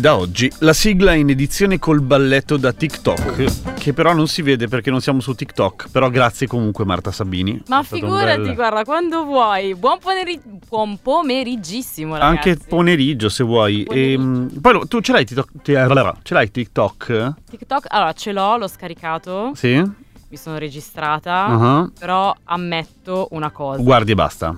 E da oggi la sigla in edizione col balletto da TikTok, che però non si vede perché non siamo su TikTok. Però grazie comunque Marta Sabini. Ma figurati, bel- guarda, quando vuoi. Buon, pomeri- buon pomeriggissimo, ragazzi. Anche pomeriggio se vuoi. Pomeriggio. Ehm, poi tu ce l'hai TikTok? ti- eh, Ce l'hai TikTok? TikTok, allora ce l'ho, l'ho scaricato, Sì? mi sono registrata, Ah. però ammetto una cosa. Guardi e basta.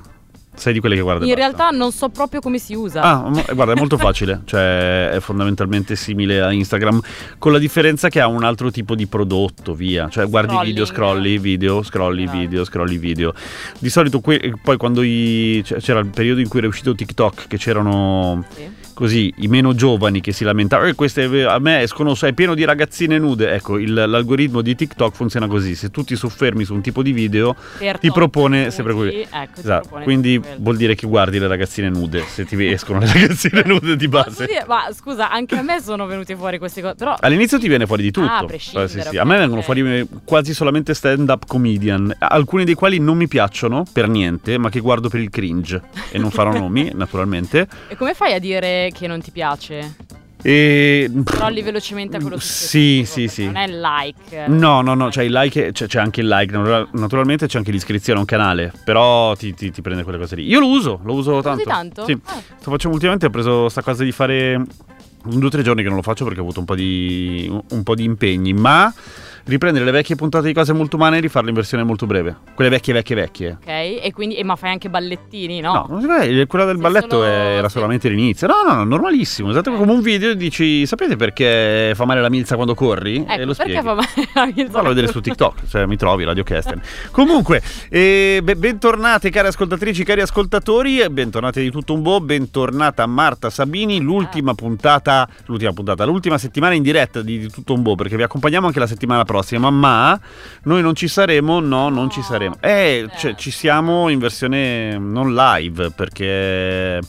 Sei di quelle che guarda In basta. realtà non so proprio come si usa. Ah, mo- guarda, è molto facile, cioè è fondamentalmente simile a Instagram, con la differenza che ha un altro tipo di prodotto, via. Cioè guardi video, Scrolling. scrolli video, scrolli Esatto. video, scrolli video. Di solito que- poi quando i- c'era il periodo in cui era uscito TikTok, che c'erano Sì. così i meno giovani che si lamentavano, e queste a me escono, è pieno di ragazzine nude. Ecco, il- l'algoritmo di TikTok funziona così, se tu ti soffermi su un tipo di video, Per ti tot propone sempre quello. Ecco, ti Esatto, propone quindi. Vuol dire che guardi le ragazzine nude, se ti escono le ragazzine nude di base. dire- ma scusa, anche a me sono venute fuori queste cose. Però All'inizio ti viene fuori di tutto. Ah, a prescindere, Eh, sì, sì. A me vengono fuori eh, quasi solamente stand-up comedian, alcuni dei quali non mi piacciono per niente, ma che guardo per il cringe. E non farò nomi, naturalmente. E come fai a dire che non ti piace? E... Crolli velocemente a quello Sì, successivo, sì, perché sì. Non è il like. No, no, no, c'è il like, c'è, c'è anche il like, natura- naturalmente c'è anche l'iscrizione a un canale, però ti, ti- ti prende quelle cose lì. Io lo uso, lo uso tanto. Così tanto? Sì. Ah. Sto facendo ultimamente, ho preso sta cosa di fare un due o tre giorni che non lo faccio perché ho avuto un po' di, un po' di impegni, ma riprendere le vecchie puntate di cose molto umane e rifarle in versione molto breve. Quelle vecchie, vecchie, vecchie. Ok, e quindi, e ma fai anche ballettini, no? No, vede, quella del Sei balletto solo- era solamente l'inizio. No, no, no, normalissimo. Esatto Ok. come un video e dici, sapete perché fa male la milza quando corri? Ecco, e lo perché spieghi. fa male la milza? Fallo vedere su TikTok, cioè mi trovi Radio Kesten. Comunque, eh, be- bentornate cari ascoltatrici, cari ascoltatori, bentornate di tutto un po', bentornata Marta Sabini, l'ultima puntata, l'ultima puntata, l'ultima settimana in diretta di, di tutto un po', perché vi accompagniamo anche la settimana prossima, ma noi non ci saremo, no, non ci saremo. Eh, Eh. cioè, ci siamo in versione non live, perché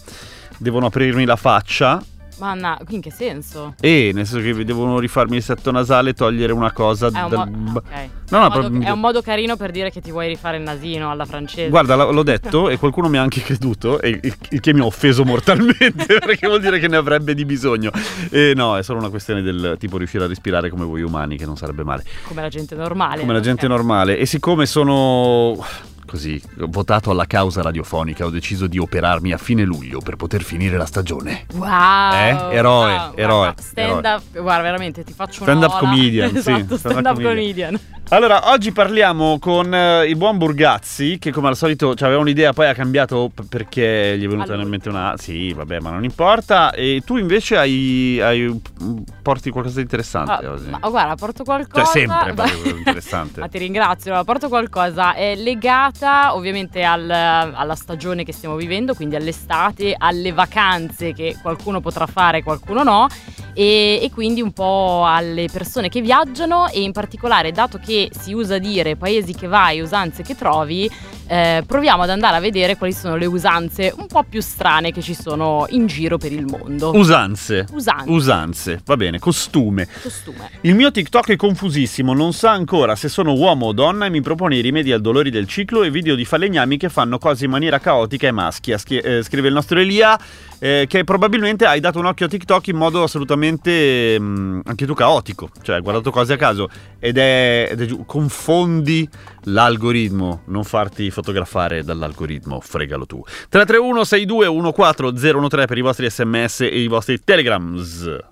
devono aprirmi la faccia. Ma no, in che senso? E nel senso che devono rifarmi il setto nasale e togliere una cosa È un, dal... mo- ok. No, no, È un modo- è un modo carino per dire che ti vuoi rifare il nasino alla francese. Guarda, l'ho detto e qualcuno mi ha anche creduto, e il che mi ha offeso mortalmente perché vuol dire che ne avrebbe di bisogno. E no, è solo una questione del tipo riuscire a respirare come voi umani, che non sarebbe male. Come la gente normale. Come la gente normale. E siccome sono così votato alla causa radiofonica, ho deciso di operarmi a fine luglio per poter finire la stagione. Wow! Eh? Eroe, wow, eroe, guarda, stand up, guarda, veramente ti faccio Stand una up ola. comedian, sì, esatto, stand stand up up comedian. comedian. Allora, oggi parliamo con eh, il buon Burgazzi, che come al solito cioè, aveva un'idea, poi ha cambiato perché gli è venuta in Allora. mente una... Sì, vabbè, ma non importa. E tu invece hai, hai- porti qualcosa di interessante Ah, oggi. ma guarda, porto qualcosa. Cioè, sempre Ma- interessante. Ma ti ringrazio, allora, porto qualcosa è legata ovviamente al- alla stagione che stiamo vivendo, quindi all'estate, alle vacanze che qualcuno potrà fare, qualcuno no, e, e quindi un po' alle persone che viaggiano e in particolare, dato che si usa dire paesi che vai, usanze che trovi, eh, proviamo ad andare a vedere quali sono le usanze un po' più strane che ci sono in giro per il mondo. Usanze. Usanze, Usanze, va bene, costume. costume. Il mio TikTok è confusissimo, non sa ancora se sono uomo o donna e mi propone i rimedi al dolore del ciclo e video di falegnami che fanno cose in maniera caotica e maschia. Schie- eh, scrive il nostro Elia, eh, che probabilmente hai dato un occhio a TikTok in modo assolutamente mm, anche tu caotico, cioè hai guardato cose a caso ed è, ed è confondi l'algoritmo, non farti fotografare dall'algoritmo, fregalo tu. 331 62 14013 per i vostri sms e i vostri telegrams.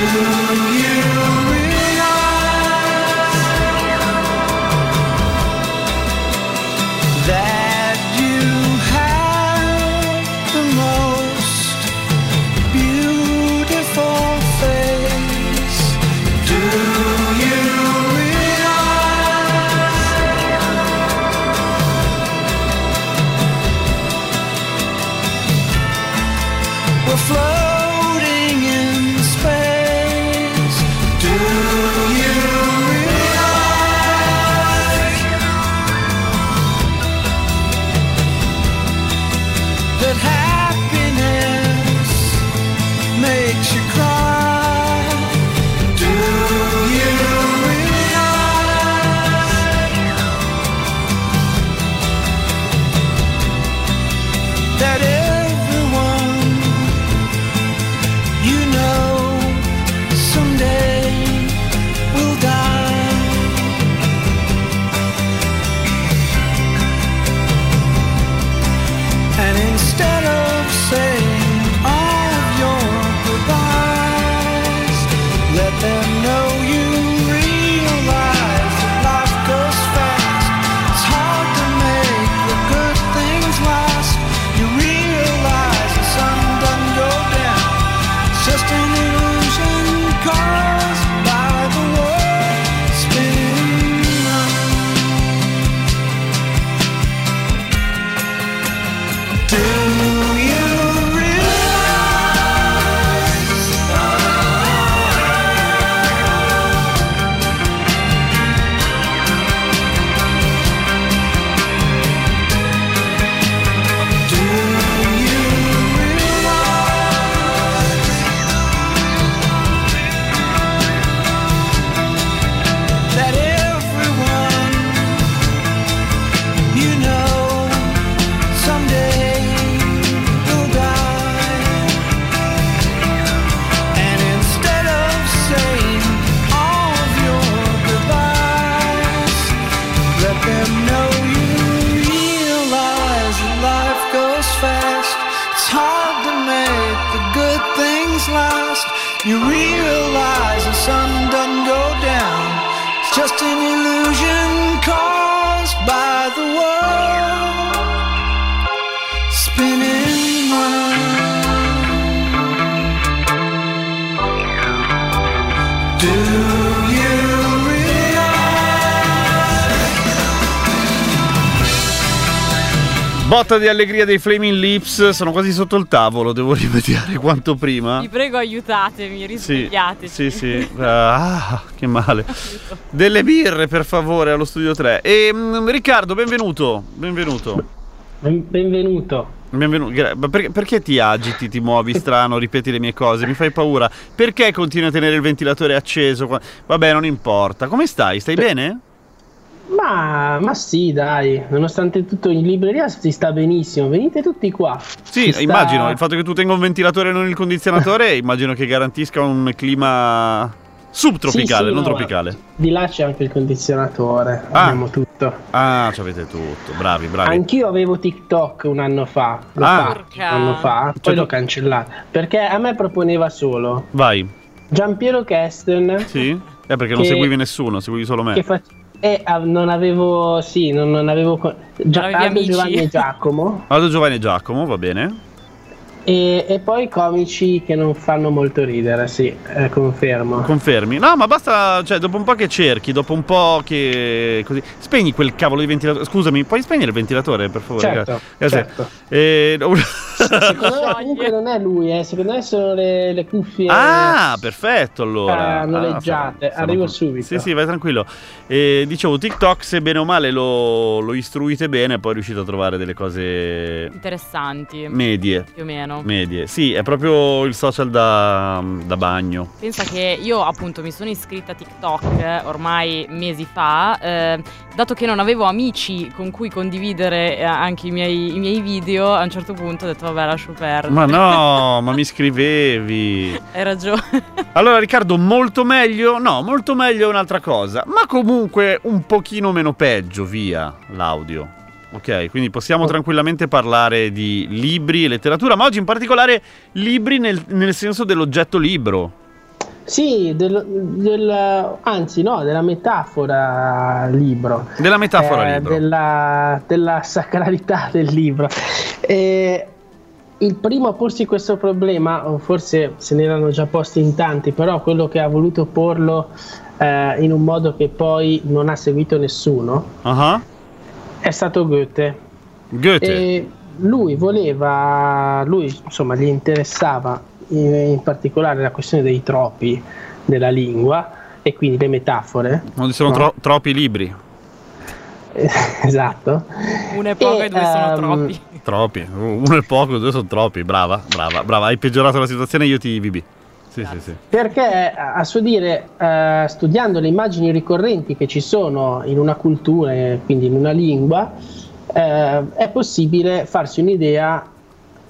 you. last, you realize the sun doesn't go down. It's just an illusion. Botta di allegria dei Flaming Lips, sono quasi sotto il tavolo, devo rimediare quanto prima. Vi prego aiutatemi, Sì, risvegliateci. sì, sì. Ah, che male. Delle birre, per favore, allo studio 3. E mm, Riccardo, benvenuto. Benvenuto. Ben- Benvenuto. Benvenuto. Per- perché ti agiti, ti muovi strano, ripeti le mie cose? Mi fai paura. Perché continui a tenere il ventilatore acceso? Vabbè, non importa. Come stai? Stai bene? Ma, ma sì, dai, nonostante tutto in libreria si sta benissimo. Venite tutti qua. Sì, Si sta- immagino. Il fatto che tu tenga un ventilatore e non il condizionatore, immagino che garantisca un clima subtropicale, Sì, sì, non no, tropicale. Di là c'è anche il condizionatore. Ah. Abbiamo tutto. Ah, ci avete tutto. Bravi, bravi. Anch'io avevo TikTok un anno fa. L'ho Ah. un anno fa, poi Cioè, l'ho tu- cancellato. Perché a me proponeva solo Vai. Giampiero Kesten. Sì? Eh, perché non Che- seguivi nessuno, seguivi solo me. Che fa- e ah, non avevo, sì, non, non avevo. co- Gia-? Giovanni e Giacomo. Aldo Giovanni e Giacomo, va bene. E, e poi comici che non fanno molto ridere, sì, eh, confermo. Confermi? No, ma basta, cioè, dopo un po' che cerchi, dopo un po' che così. Spegni quel cavolo di ventilatore. Scusami, puoi spegnere il ventilatore, per favore? Certo, Grazie. certo. Eh, Secondo me comunque non è lui, eh. secondo me sono le, le cuffie. Ah, perfetto allora. Ah, noleggiate. sono- sono- Arrivo subito. Sì, sì, vai tranquillo. Eh, dicevo, TikTok, se bene o male lo, lo istruite bene, poi riuscite a trovare delle cose Interessanti, medie. più o meno. Medie. Sì, è proprio il social da, da bagno. Pensa che io appunto mi sono iscritta a TikTok eh, ormai mesi fa, eh, dato che non avevo amici con cui condividere eh, anche i miei, i miei video, a un certo punto ho detto vabbè lascio perdere. Ma no, ma mi scrivevi. Hai ragione. Allora Riccardo, molto meglio? No, molto meglio è un'altra cosa, ma comunque un pochino meno peggio via l'audio. Ok, quindi possiamo tranquillamente parlare di libri e letteratura, ma oggi in particolare libri nel, nel senso dell'oggetto libro. Sì, del, del- anzi no, della metafora libro. Della metafora Eh, libro. Della, della sacralità del libro. Eh, il primo a porsi questo problema, forse se ne erano già posti in tanti, però quello che ha voluto porlo eh, in un modo che poi non ha seguito nessuno, Ah, è stato Goethe. Goethe. E lui voleva, lui insomma gli interessava in, in particolare la questione dei troppi della lingua e quindi le metafore. Non ci sono no? tro- troppi libri. esatto. Uno è poco e, E, due sono ehm, troppi. Troppi. Uno è poco, due sono troppi. Brava, brava, brava. Hai peggiorato la situazione, io ti vivi. Sì, sì, sì. Perché a a suo dire, eh, studiando le immagini ricorrenti che ci sono in una cultura, e quindi in una lingua, eh, è possibile farsi un'idea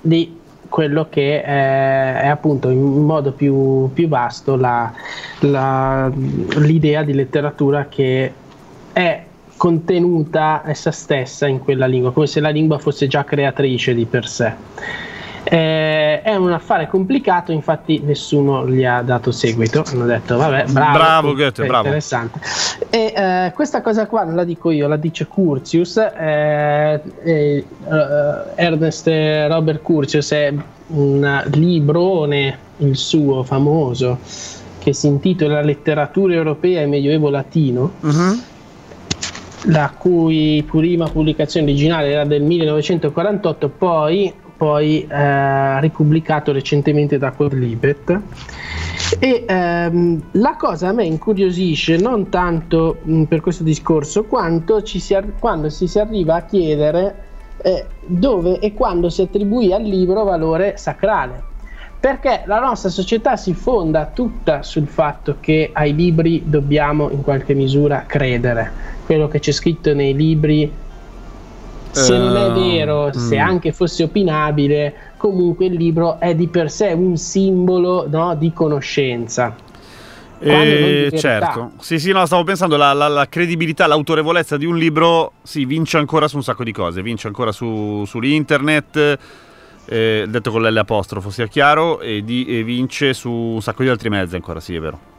di quello che è, è appunto in modo più, più vasto la- la- l'idea di letteratura che è contenuta essa stessa in quella lingua, come se la lingua fosse già creatrice di per sé. Eh, è un affare complicato, infatti nessuno gli ha dato seguito. Hanno detto, vabbè, bravo, Bravo, Goethe, bravo. interessante. E eh, questa cosa qua non la dico io, la dice Curtius. eh, eh, Ernest Robert Curtius è un librone, il suo famoso, che si intitola Letteratura europea e medioevo latino Mhm. la cui prima pubblicazione originale era del 1948, poi, poi eh, ripubblicato recentemente da Quadlibet. E ehm, la cosa a me incuriosisce non tanto mh, per questo discorso, quanto si ar- quando si, si arriva a chiedere eh, dove e quando si attribuì al libro valore sacrale. Perché la nostra società si fonda tutta sul fatto che ai libri dobbiamo in qualche misura credere. Quello che c'è scritto nei libri, se non è Ehm, vero, se mm. anche fosse opinabile, comunque il libro è di per sé un simbolo no, di conoscenza. Eh, certo, sì, sì, no, stavo pensando la, la- la credibilità, l'autorevolezza di un libro, sì, vince ancora su un sacco di cose, vince ancora su, sull'internet, eh, detto con l'L apostrofo sia chiaro, e, di, e vince su un sacco di altri mezzi ancora, sì è vero.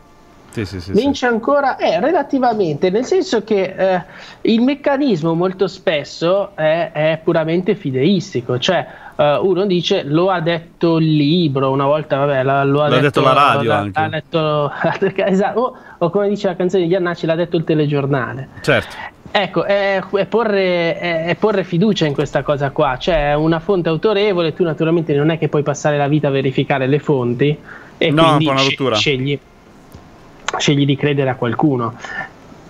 Sì, sì, sì, vince ancora eh, relativamente, nel senso che eh, il meccanismo molto spesso è, è puramente fideistico, cioè uh, uno dice lo ha detto il libro, una volta vabbè, la, lo ha l'ha detto, detto la radio l'ha- anche. l'ha detto, esatto, o, o come dice la canzone di Iannacci l'ha detto il telegiornale. Certo. Ecco, è, è porre, è- è porre fiducia in questa cosa qua, cioè una fonte autorevole, tu naturalmente non è che puoi passare la vita a verificare le fonti e No, quindi scegli, scegli di credere a qualcuno.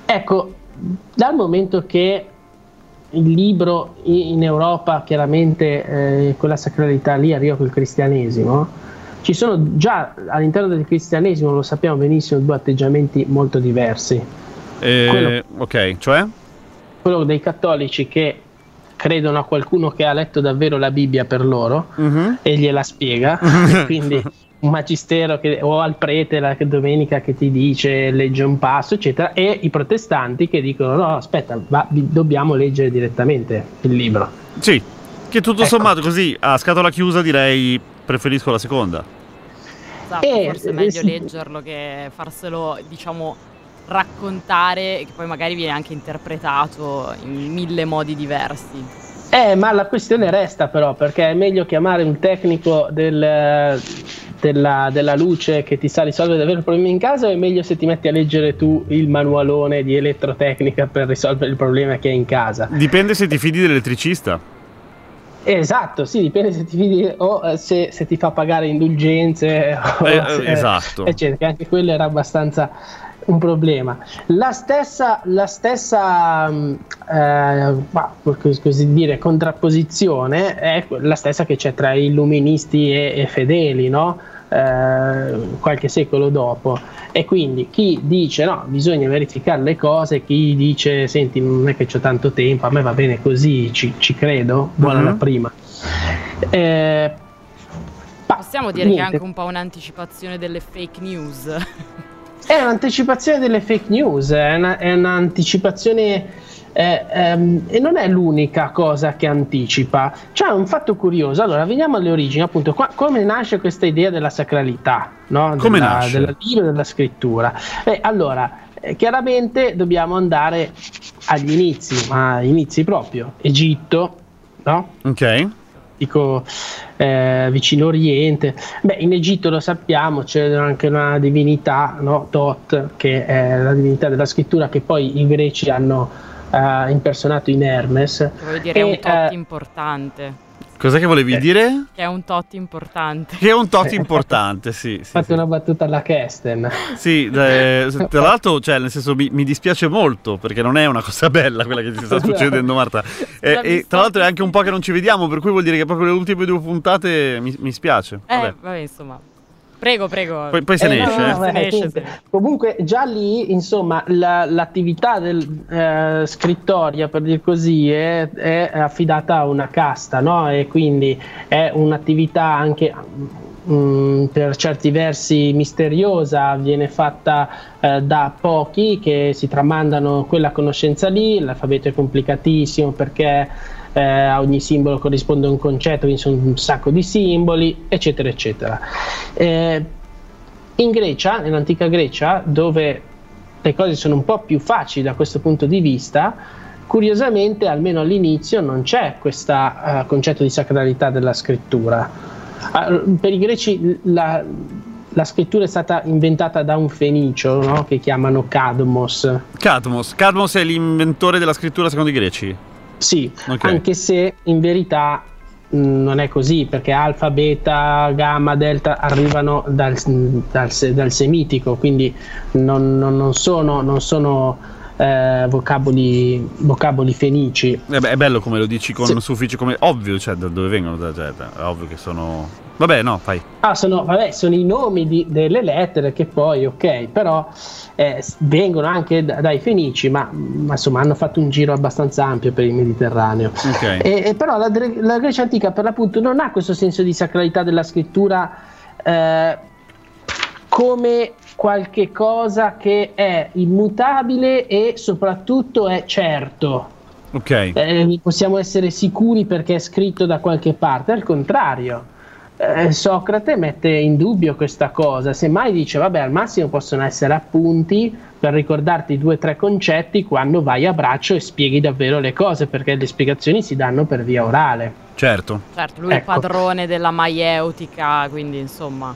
Ecco, dal momento che il libro in Europa, chiaramente eh, quella sacralità lì arriva col cristianesimo, ci sono già all'interno del cristianesimo, lo sappiamo benissimo, due atteggiamenti molto diversi Eh, Quello- Ok, cioè? quello dei cattolici che credono a qualcuno che ha letto davvero la Bibbia per loro Mhm. e gliela spiega, quindi un magistero che- o al prete la domenica che ti dice legge un passo, eccetera, e i protestanti che dicono no, aspetta, va- bi- dobbiamo leggere direttamente il libro. Sì, che tutto Ecco. sommato così a scatola chiusa direi preferisco la seconda. Esatto, Eh, forse è eh, meglio sì. leggerlo che farselo, diciamo, raccontare che poi magari viene anche interpretato in mille modi diversi. Eh, ma la questione resta però, perché è meglio chiamare un tecnico del- della, della luce che ti sa risolvere davvero il problema in casa o è meglio se ti metti a leggere tu il manualone di elettrotecnica per risolvere il problema che hai in casa? Dipende se ti fidi dell'elettricista. Esatto, sì, dipende se ti fidi o eh, se, se ti fa pagare indulgenze Eh, eh, se- esatto. eccetera, che anche quello era abbastanza un problema. La stessa, la stessa mm, eh, ma, per cos- così dire, contrapposizione è la stessa che c'è tra illuministi e, e fedeli, no? Eh, qualche secolo dopo. E quindi chi dice no, bisogna verificare le cose, chi dice senti, non è che ho tanto tempo, a me va bene così, ci, ci credo, buona Mhm. la prima. Eh, Possiamo dire che è niente. anche un po' un'anticipazione delle fake news. È un'anticipazione delle fake news, è, una- è un'anticipazione eh, ehm, e non è l'unica cosa che anticipa. C'è un fatto curioso, allora veniamo alle origini, appunto, qua- come nasce questa idea della sacralità, no? Come della, nasce? della e della scrittura? Beh, allora, eh, chiaramente dobbiamo andare agli inizi, ma inizi proprio, Egitto, no? Ok. Dico eh, vicino Oriente. Beh, in Egitto lo sappiamo, c'è anche una divinità, no? Tot, che è la divinità della scrittura che poi i greci hanno eh, impersonato in Hermes. Voglio dire, è E, un tot eh, importante. Cos'è che volevi Eh. dire? Che è un tot importante. Che è un tot importante, sì. Sì, fatto sì. una battuta alla Kesten. Sì, eh, tra l'altro, cioè, nel senso, mi, mi dispiace molto perché non è una cosa bella quella che ti sta succedendo, Marta. E, L'ha e tra l'altro è anche un po' che non ci vediamo, per cui vuol dire che proprio le ultime due puntate mi, mi spiace. Eh, Vabbè. vabbè, insomma. Prego, prego. Poi, poi se ne Eh, esce. no, eh. no, Se ne eh, esce, comunque, se comunque già lì, insomma, la- l'attività del eh, scrittoria, per dir così, è, è affidata a una casta, no? E quindi è un'attività anche mm, per certi versi misteriosa, viene fatta eh, da pochi che si tramandano quella conoscenza lì, l'alfabeto è complicatissimo perché eh, a ogni simbolo corrisponde un concetto, quindi sono un sacco di simboli, eccetera, eccetera. Eh, in Grecia, nell'antica Grecia, dove le cose sono un po' più facili da questo punto di vista, curiosamente, almeno all'inizio, non c'è questo concetto di sacralità della scrittura. Ah, per i greci la, la scrittura è stata inventata da un fenicio no? che chiamano Cadmos. Cadmos. Cadmos è l'inventore della scrittura secondo i greci. Sì, Ok. anche se in verità mh, non è così, perché alfa, beta, gamma, delta arrivano dal, dal dal semitico, quindi non, non- non sono, non sono, eh, vocaboli, vocaboli fenici. Eh beh, è bello come lo dici con Sì. suffici come ovvio, cioè da dove vengono, da- cioè, è ovvio che sono Vabbè, no, fai. Ah, sono, vabbè, sono i nomi di- delle lettere che poi, ok, però eh, vengono anche da- dai fenici, ma, ma insomma hanno fatto un giro abbastanza ampio per il Mediterraneo. Ok. E, e però la, la Grecia antica per l'appunto non ha questo senso di sacralità della scrittura eh, come qualche cosa che è immutabile e soprattutto è certo. Ok. eh, possiamo essere sicuri perché è scritto da qualche parte, al contrario. eh, Socrate mette in dubbio questa cosa, semmai dice vabbè al massimo possono essere appunti per ricordarti due o tre concetti quando vai a braccio e spieghi davvero le cose, perché le spiegazioni si danno per via orale. Certo. Certo, lui è Ecco. padrone della maieutica, quindi insomma,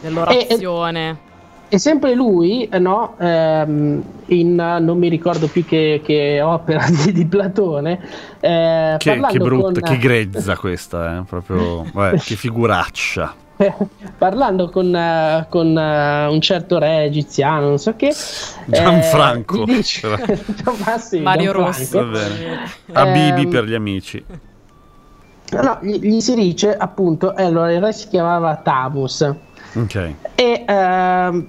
dell'orazione. E sempre lui, eh, no, ehm, in eh, non mi ricordo più che, che opera di, di Platone, eh, Che, che brutta, con- che grezza questa, eh? Proprio, vabbè, che figuraccia. parlando con, eh, con, eh, un certo re egiziano, non so che, eh, Gianfranco. gli dice- Ma sì, Mario Gianfranco. Rossi. Habibi Ehm, per gli amici. No, gli, gli si dice appunto, eh, allora il re si chiamava Tamus Ok. e ehm,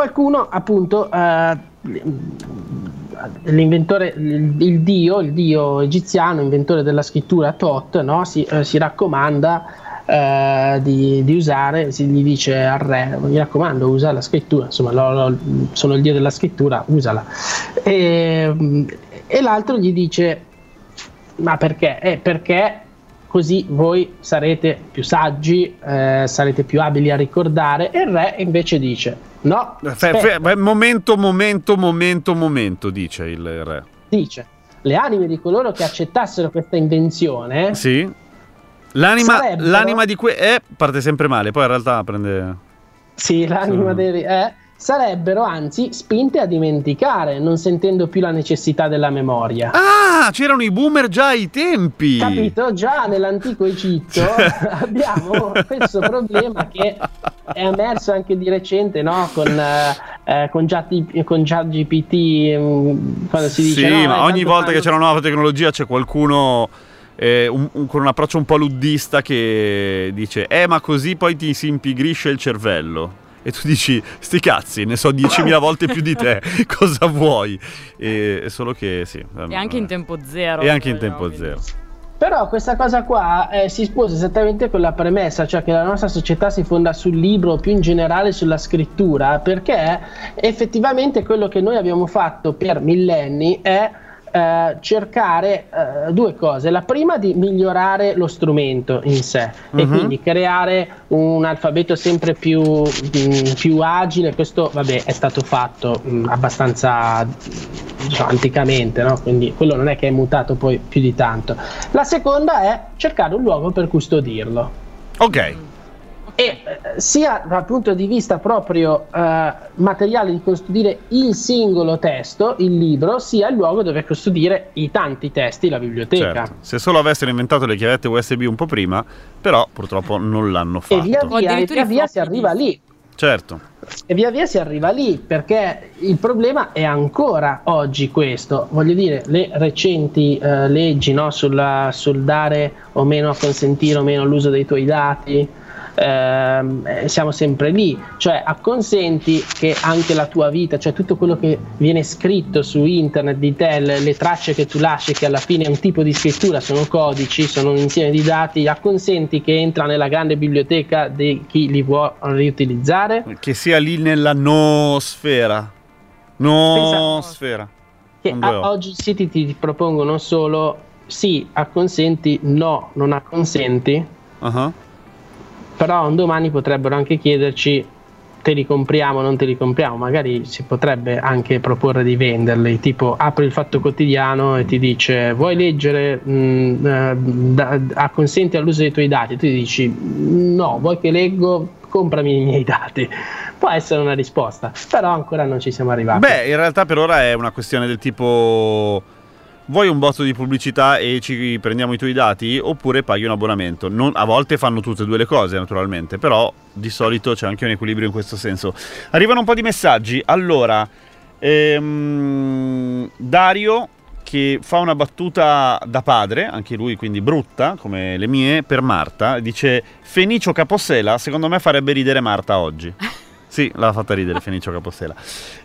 qualcuno appunto eh, l'inventore il, il dio il dio egiziano inventore della scrittura Tot no? si, eh, si raccomanda eh, di, di usare si gli dice al re mi raccomando usa la scrittura insomma lo- lo- sono il dio della scrittura usala e, e l'altro gli dice ma perché? Eh, perché così voi sarete più saggi, eh, sarete più abili a ricordare. E il re invece dice: No, Fe- fe- momento, momento, momento, momento, dice il re. dice. Le anime di coloro che accettassero questa invenzione Sì. L'anima, Sarebbero- l'anima di que... Eh, parte sempre male, poi in realtà prende... Sì, l'anima Sì. dei eh, sarebbero anzi spinte a dimenticare, non sentendo più la necessità della memoria. Ah, c'erano i boomer già ai tempi. Capito? Già nell'antico Egitto abbiamo questo problema che è emerso anche di recente no? con, eh, eh, con, Chat- con ChatGPT mm, quando si dice sì, no, ma eh, ogni volta che fanno- c'è una nuova tecnologia c'è qualcuno eh, un- un- con un approccio un po' luddista che dice eh ma così poi ti si impigrisce il cervello. E tu dici, sti cazzi, ne so 10.000 volte più di te, cosa vuoi? E, solo che sì. E anche in tempo zero. E anche in tempo quindi. zero. Però questa cosa qua eh, si sposa esattamente con la premessa, cioè che la nostra società si fonda sul libro, più in generale sulla scrittura, perché effettivamente quello che noi abbiamo fatto per millenni è eh, cercare eh, due cose. La prima di migliorare lo strumento in sé e Mhm. quindi creare un alfabeto sempre più, mh, più agile. Questo, vabbè, è stato fatto mh, abbastanza diciamo, anticamente, no? quindi quello non è che è mutato poi più di tanto. La seconda è cercare un luogo per custodirlo. Ok, E sia dal punto di vista proprio eh, materiale di custodire il singolo testo, il libro, sia il luogo dove custodire i tanti testi, la biblioteca. certo. Se solo avessero inventato le chiavette USB un po' prima, però purtroppo non l'hanno E fatto. via O via, e via, via si arriva lì. Certo. E via via si arriva lì perché il problema è ancora oggi questo. Voglio dire, le recenti eh, leggi no, sulla- sul dare o meno a consentire o meno l'uso dei tuoi dati. Ehm, eh, siamo sempre lì, cioè acconsenti che anche la tua vita, cioè tutto quello che viene scritto su internet di te, le, le tracce che tu lasci, che alla fine è un tipo di scrittura, sono codici, sono un insieme di dati, acconsenti che entra nella grande biblioteca di chi li vuole riutilizzare. Che sia lì nella noosfera. Noosfera. che oggi i siti ti propongono solo sì, acconsenti, no, non acconsenti, Ah. Però un domani potrebbero anche chiederci te li compriamo o non te li compriamo, magari si potrebbe anche proporre di venderli, tipo apri il fatto quotidiano e ti dice vuoi leggere, mm, eh, da- acconsenti all'uso dei tuoi dati, tu dici no, vuoi che leggo, comprami i miei dati. Può essere una risposta, però ancora non ci siamo arrivati. Beh, in realtà per ora è una questione del tipo vuoi un botto di pubblicità e ci prendiamo i tuoi dati oppure paghi un abbonamento. Non- a volte fanno tutte e due le cose naturalmente, però di solito c'è anche un equilibrio in questo senso. Arrivano un po' di messaggi. Allora, ehm, Dario che fa una battuta da padre, anche lui quindi brutta come le mie, per Marta, dice Fenicio Capossela, secondo me farebbe ridere Marta oggi. Sì, l'ha fatta ridere Fenicio Capossela.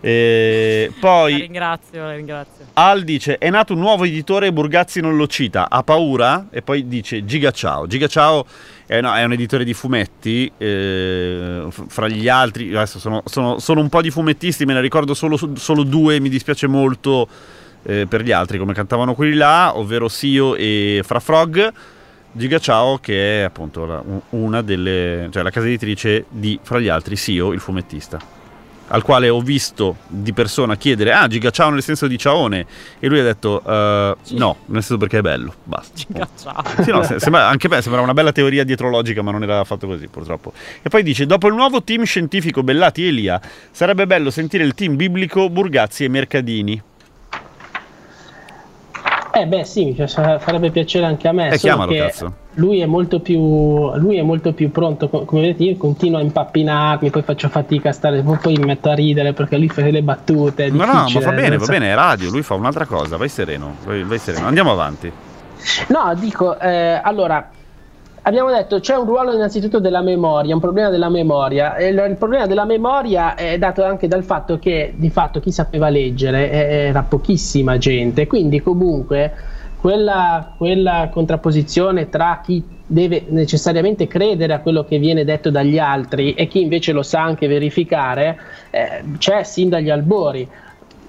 E La poi ringrazio, la ringrazio. Al dice: È nato un nuovo editore e Burgazzi non lo cita. Ha paura? E poi dice: Giga Ciao. Giga Ciao è, no, è un editore di fumetti. eh, fra gli altri, adesso sono, sono- sono un po' di fumettisti, me ne ricordo solo, solo due. Mi dispiace molto eh, per gli altri, come cantavano quelli là, ovvero Sio e Fra Frog. Giga Ciao, che è appunto la- una delle. cioè la casa editrice di, fra gli altri, Sio, il fumettista. Al quale ho visto di persona chiedere: Ah, Giga Ciao nel senso di ciaone. E lui ha detto: "Eh, No, nel senso perché è bello. Basta. Giga ciao. Sì, no, se- sembra- anche me sembra una bella teoria dietrologica, ma non era affatto così, purtroppo. E poi dice: Dopo il nuovo team scientifico Bellati e Elia, sarebbe bello sentire il team biblico Burgazzi e Mercadini. Eh beh sì, mi piace- farebbe piacere anche a me. Eh, chiamalo. Lui è molto più lui è molto più pronto, co- come vedete io continuo a impappinarmi, poi faccio fatica a stare, poi mi metto a ridere perché lui fa delle battute. No, no, ma va bene, va so. bene, è radio, lui fa un'altra cosa, vai sereno, vai, vai sereno. Andiamo avanti. No, dico, eh, allora, abbiamo detto c'è un ruolo innanzitutto della memoria, un problema della memoria. Il, il problema della memoria è dato anche dal fatto che di fatto chi sapeva leggere eh, era pochissima gente, quindi comunque quella, quella contrapposizione tra chi deve necessariamente credere a quello che viene detto dagli altri e chi invece lo sa anche verificare eh, c'è sin dagli albori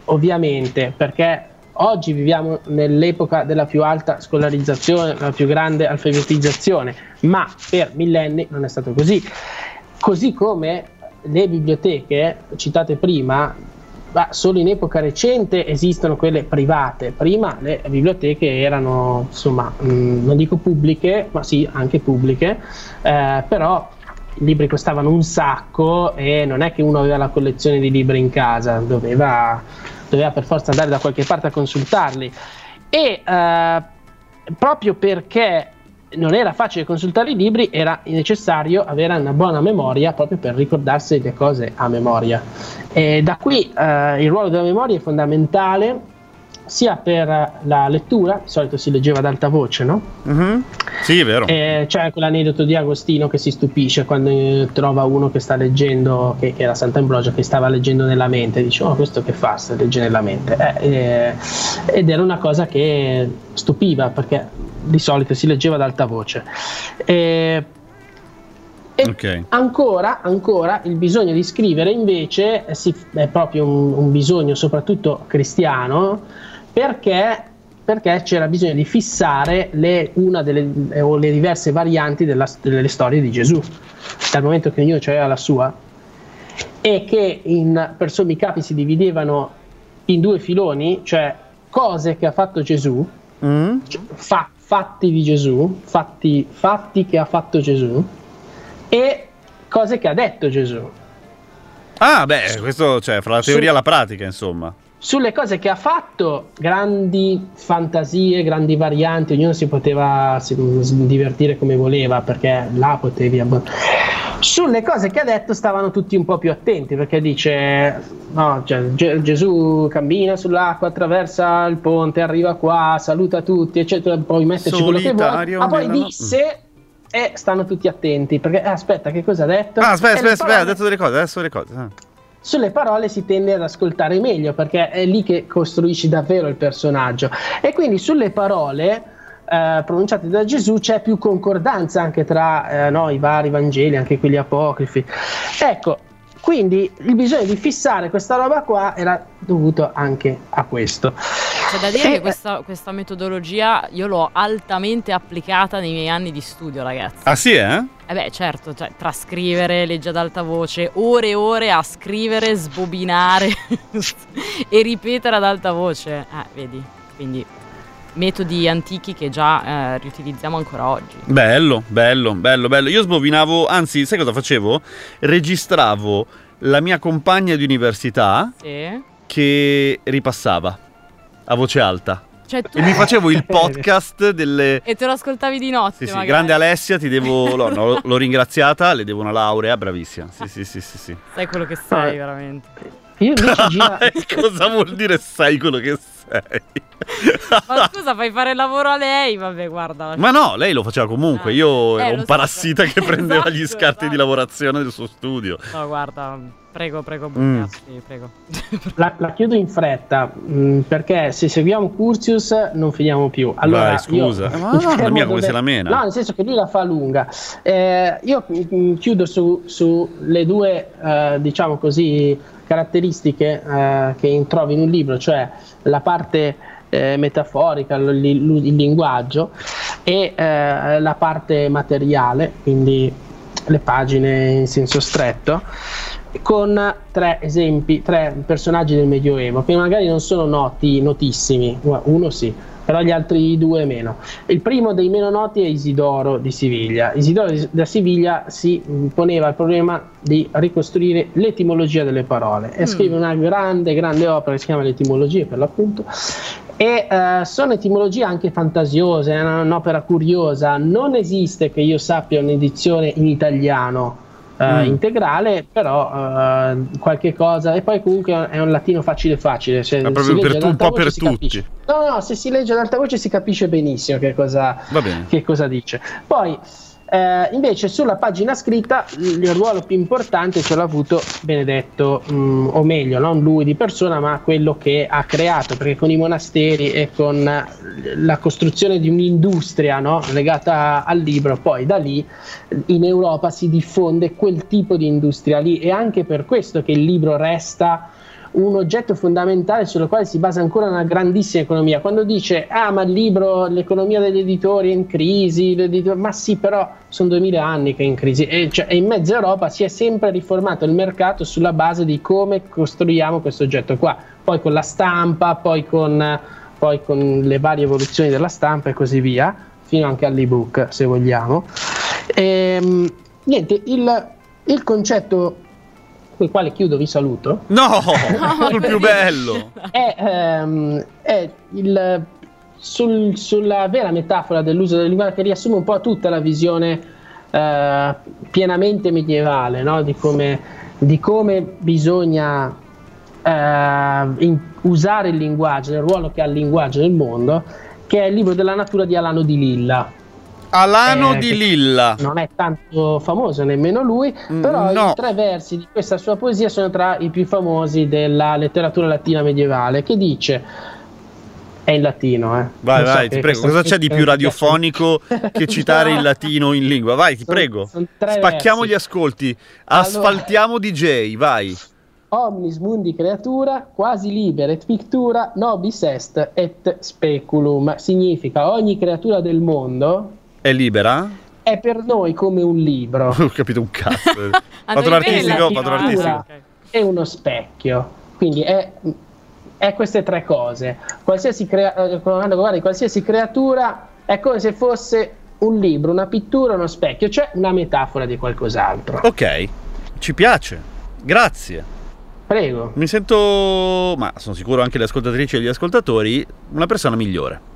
ovviamente, perché oggi viviamo nell'epoca della più alta scolarizzazione, la più grande alfabetizzazione, ma per millenni non è stato così. Così come le biblioteche citate prima, ma solo in epoca recente esistono quelle private. Prima le biblioteche erano, insomma, mh, non dico pubbliche, ma sì, anche pubbliche, eh, però i libri costavano un sacco e non è che uno aveva la collezione di libri in casa, doveva, doveva per forza andare da qualche parte a consultarli. E eh, proprio perché non era facile consultare i libri, era necessario avere una buona memoria proprio per ricordarsi le cose a memoria. E da qui eh, il ruolo della memoria è fondamentale sia per la lettura, di solito si leggeva ad alta voce, no? Mhm. Sì, è vero. Eh, c'è quell'aneddoto di Agostino che si stupisce quando eh, trova uno che sta leggendo, che, che era Sant'Ambrogio, che stava leggendo nella mente, dice: Oh, questo che fa? Sta legge nella mente. Eh, eh, ed era una cosa che stupiva perché di solito si leggeva ad alta voce. Eh, e Ok. ancora, ancora il bisogno di scrivere invece eh, si- è proprio un, un bisogno soprattutto cristiano perché, perché c'era bisogno di fissare le, una delle, eh, o le diverse varianti della- delle storie di Gesù dal momento che ognuno aveva la sua e che in, per sommi capi si dividevano in due filoni cioè cose che ha fatto Gesù Mm? fa- fatti di Gesù, fatti, fatti che ha fatto Gesù e cose che ha detto Gesù. Ah, beh, questo, cioè, fra la teoria e la pratica, insomma. Sulle cose che ha fatto, grandi fantasie, grandi varianti, ognuno si poteva divertire come voleva perché là potevi. abbon- Sulle cose che ha detto stavano tutti un po' più attenti perché dice: no, cioè, Ge- Gesù cammina sull'acqua, attraversa il ponte, arriva qua, saluta tutti, eccetera. Poi metterci quello che. Solitario Ma poi nella- disse. E stanno tutti attenti perché eh, aspetta, che cosa ha detto? Ah, aspetta, E le aspetta, aspetta, ha parole- detto delle cose, adesso delle cose. ah. Sulle parole si tende ad ascoltare meglio perché è lì che costruisci davvero il personaggio e quindi sulle parole eh, pronunciate da Gesù c'è più concordanza anche tra eh, no, i vari Vangeli, anche quelli apocrifi. Ecco, quindi il bisogno di fissare questa roba qua era dovuto anche a questo. C'è da dire E- che questa, questa metodologia io l'ho altamente applicata nei miei anni di studio, ragazzi. Ah, sì, eh? Eh beh, certo, cioè, trascrivere, legge ad alta voce, ore e ore a scrivere, sbobinare e ripetere ad alta voce. Eh, vedi, quindi metodi antichi che già eh, riutilizziamo ancora oggi. Bello, bello, bello, bello. Io sbobinavo, anzi, sai cosa facevo? Registravo la mia compagna di università Sì. che ripassava a voce alta. Cioè tu... E mi facevo il podcast delle... E te lo ascoltavi di notte, Sì, sì, magari. grande Alessia, ti devo... no, no, l'ho ringraziata, le devo una laurea, bravissima. Sì, sì, sì, sì, sì. Sai quello che sei, veramente. Io invece gira- cosa vuol dire sai quello che sei? Ma scusa, fai fare il lavoro a lei? Vabbè, guarda. Ma no, lei lo faceva comunque. Ah. Io Eh, ero un so, parassita che prendeva esatto, gli scarti di esatto. lavorazione del suo studio. No, guarda, prego, prego, Mm. Prego. La, la chiudo in fretta mh, perché se seguiamo Curtius non finiamo più. Allora, Vai, scusa. io- Ma no, la mia come dove- se la mena. No, nel senso che lui la fa lunga. Eh, io mh, chiudo su, sulle due, eh, diciamo così, caratteristiche eh, che trovi in un libro, cioè la parte eh, metaforica, il, il, linguaggio e eh, la parte materiale, quindi le pagine in senso stretto, con tre esempi, tre personaggi del Medioevo che magari non sono noti, notissimi, uno sì, però gli altri due meno. Il primo dei meno noti è Isidoro di Siviglia. Isidoro da Siviglia si poneva il problema di ricostruire l'etimologia delle parole e mm. scrive una grande, grande opera che si chiama L'etimologia per l'appunto. E uh, sono etimologie anche fantasiose, è un'opera curiosa. Non esiste che io sappia un'edizione in italiano uh, mm. integrale, però uh, qualche cosa. E poi comunque è un latino facile facile. Cioè, Ma proprio per tu, un po' per tutti. Capisce. No, no, se si legge ad alta voce si capisce benissimo che cosa, che cosa dice. Poi eh, invece sulla pagina scritta il ruolo più importante ce l'ha avuto Benedetto, mh, mm, o meglio, non lui di persona, ma quello che ha creato, perché con i monasteri e con la costruzione di un'industria no, legata al libro, poi da lì in Europa si diffonde quel tipo di industria lì. È anche per questo che il libro resta un oggetto fondamentale sullo quale si basa ancora una grandissima economia. Quando dice, ah, ma il libro, l'economia degli editori è in crisi, ma sì, però sono 2000 anni che è in crisi e, cioè, in mezza Europa si è sempre riformato il mercato sulla base di come costruiamo questo oggetto qua, poi con la stampa, poi con, poi con le varie evoluzioni della stampa e così via, fino anche all'ebook se vogliamo. E, ehm, niente, il, il concetto con il quale chiudo, vi saluto. No, il più bello. È, ehm, è il, sul, sulla vera metafora dell'uso del linguaggio che riassume un po' tutta la visione eh, pienamente medievale no? di, come, di, come, bisogna eh, in, usare il linguaggio, il ruolo che ha il linguaggio nel mondo, che è il libro della natura di Alano di Lilla. Alano eh, di Lilla. Non è tanto famoso nemmeno lui, mm, però no. i tre versi di questa sua poesia sono tra i più famosi della letteratura latina medievale, che dice è in latino, eh. Vai, non vai, so ti prego. Cosa c'è di più radiofonico che citare il latino in lingua? Vai, ti sono, prego. Sono Spacchiamo versi. gli ascolti. Asfaltiamo allora, DJ, vai. Omnis mundi creatura, quasi liber et pictura, nobis est et speculum. Significa ogni creatura del mondo è libera? È per noi come un libro. Ho capito un cazzo. patrono artistico, patrono artistico. È uno specchio. Quindi è, è queste tre cose. Qualsiasi, crea- eh, guarda, qualsiasi creatura è come se fosse un libro, una pittura, uno specchio, cioè una metafora di qualcos'altro. Ok, ci piace. Grazie. Prego. Mi sento, ma sono sicuro anche le ascoltatrici e gli ascoltatori, una persona migliore.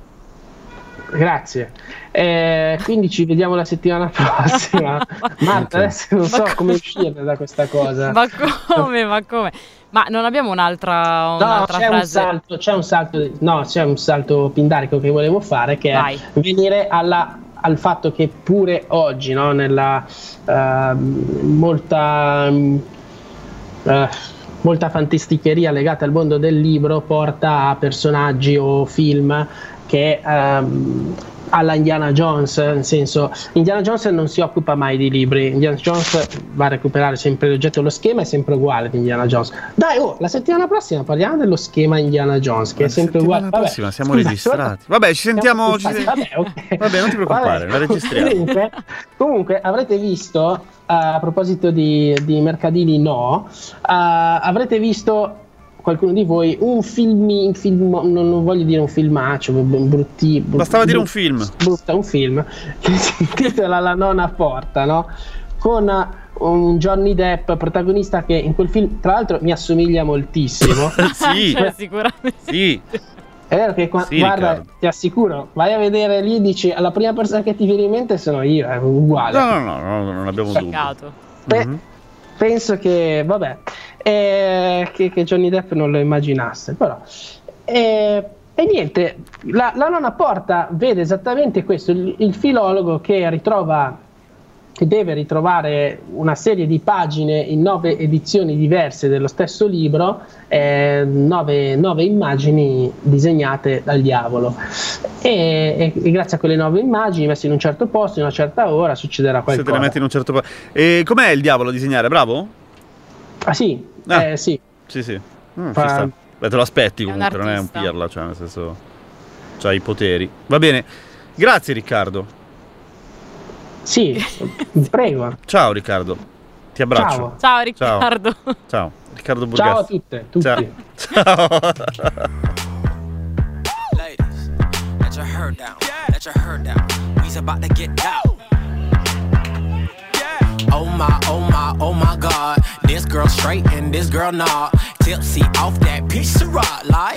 Grazie. Eh, quindi ci vediamo la settimana prossima. Marta, adesso non so come uscire da questa cosa. Ma come? Ma come? Ma non abbiamo un'altra, un'altra no, c'è frase? Un salto, c'è un salto, no, c'è un salto pindarico che volevo fare che Vai. è venire alla, al fatto che pure oggi, no, nella uh, molta, uh, molta fantasticheria legata al mondo del libro porta a personaggi o film che um, alla Indiana Jones, nel senso Indiana Jones non si occupa mai di libri, Indiana Jones va a recuperare sempre l'oggetto, lo schema è sempre uguale di Indiana Jones. Dai, oh, la settimana prossima parliamo dello schema Indiana Jones, che la è sempre uguale. La prossima Vabbè, siamo scusa, registrati. Vabbè, ci sentiamo. Ci... Vabbè, okay. Vabbè, non ti preoccupare, Vabbè. la registriamo. Comunque, comunque avrete visto, uh, a proposito di, di mercadini, no, uh, avrete visto qualcuno di voi un film, un film non, non, voglio dire un filmaccio brutti, brutti bastava dire un film brutta un film che si intitola La nona porta no? con un Johnny Depp protagonista che in quel film tra l'altro mi assomiglia moltissimo sì cioè, sicuramente sì è vero che qua, sì, guarda, Riccardo. ti assicuro, vai a vedere lì, dici la prima persona che ti viene in mente sono io, è uguale. No, no, no, no non abbiamo dubbio. Pe- mm-hmm. Penso che, vabbè, eh, che, che, Johnny Depp non lo immaginasse, però. Eh, e niente, la, la, nona porta vede esattamente questo, il, il filologo che ritrova che deve ritrovare una serie di pagine in nove edizioni diverse dello stesso libro, eh, nove, nove, immagini disegnate dal diavolo. E, e, e, grazie a quelle nove immagini messe in un certo posto, in una certa ora, succederà qualcosa. Se te le metti in un certo posto. E com'è il diavolo a disegnare? Bravo? Ah sì, ah. Eh, sì. Sì, sì. Mm, Fa-. Beh, te lo aspetti comunque, non è un pirla, cioè nel senso c'ha i poteri. Va bene. Grazie Riccardo. Sì, prego. Ciao Riccardo. Ti abbraccio. Ciao. Ciao Riccardo. Ciao. Riccardo Burgas. Ciao a tutte, tutti. Ciao. Ciao. Ladies, let your hair down. Let your hair down. We's about to get down. Oh my, oh my, oh my God. This girl straight and this girl not. Tipsy off that piece of rock, like.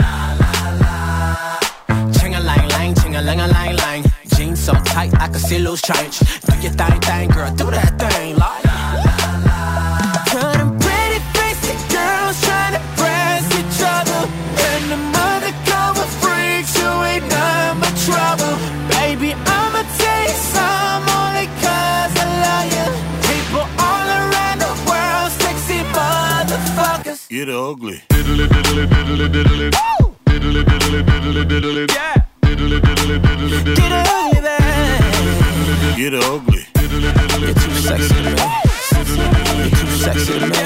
Ching a lang lang, ching a lang a lang lang. Jeans so tight, I can see loose change. Do your thing, thing, girl, do that thing, like. Get ugly. Yeah. Get ugly, babe. Get ugly. You're too sexy to me. You're too sexy to me.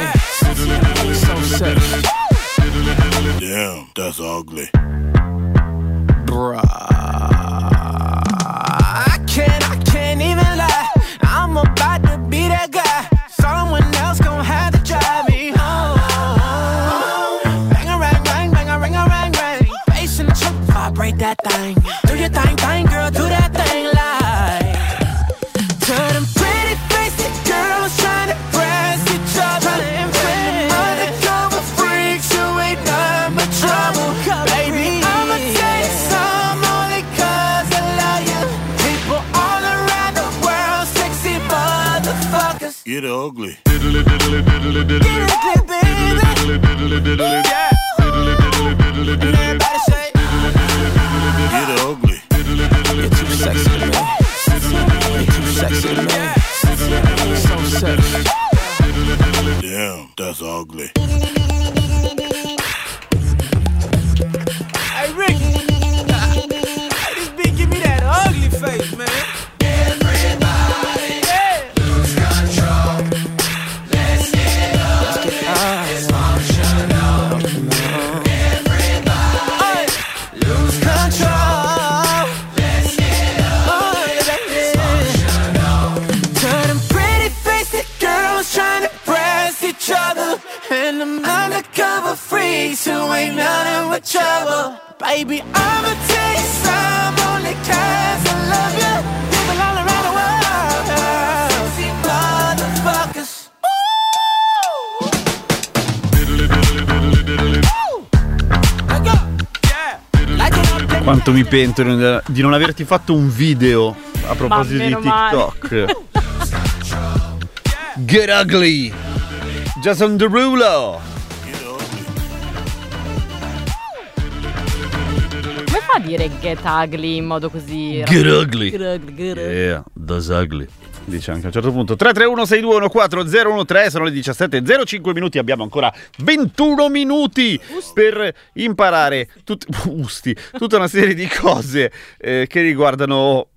So sexy. Damn, that's ugly. Bruh. Get ugly. Get ugly, baby. Yeah. And everybody say, Get ugly. You're too sexy to me. You're too sexy to me. So sexy. Damn, that's ugly. Quanto mi pento di non- averti fatto un video a proposito di. TikTok. Get ugly. Jason Derulo. Come fa a dire get ugly in modo così... Get ugly. Get ugly, get ugly. Yeah, that's ugly. Dice anche a un certo punto 331-621-4013 sono le 17.05 minuti abbiamo ancora 21 minuti per imparare tut- usti, tutta una serie di cose eh, che riguardano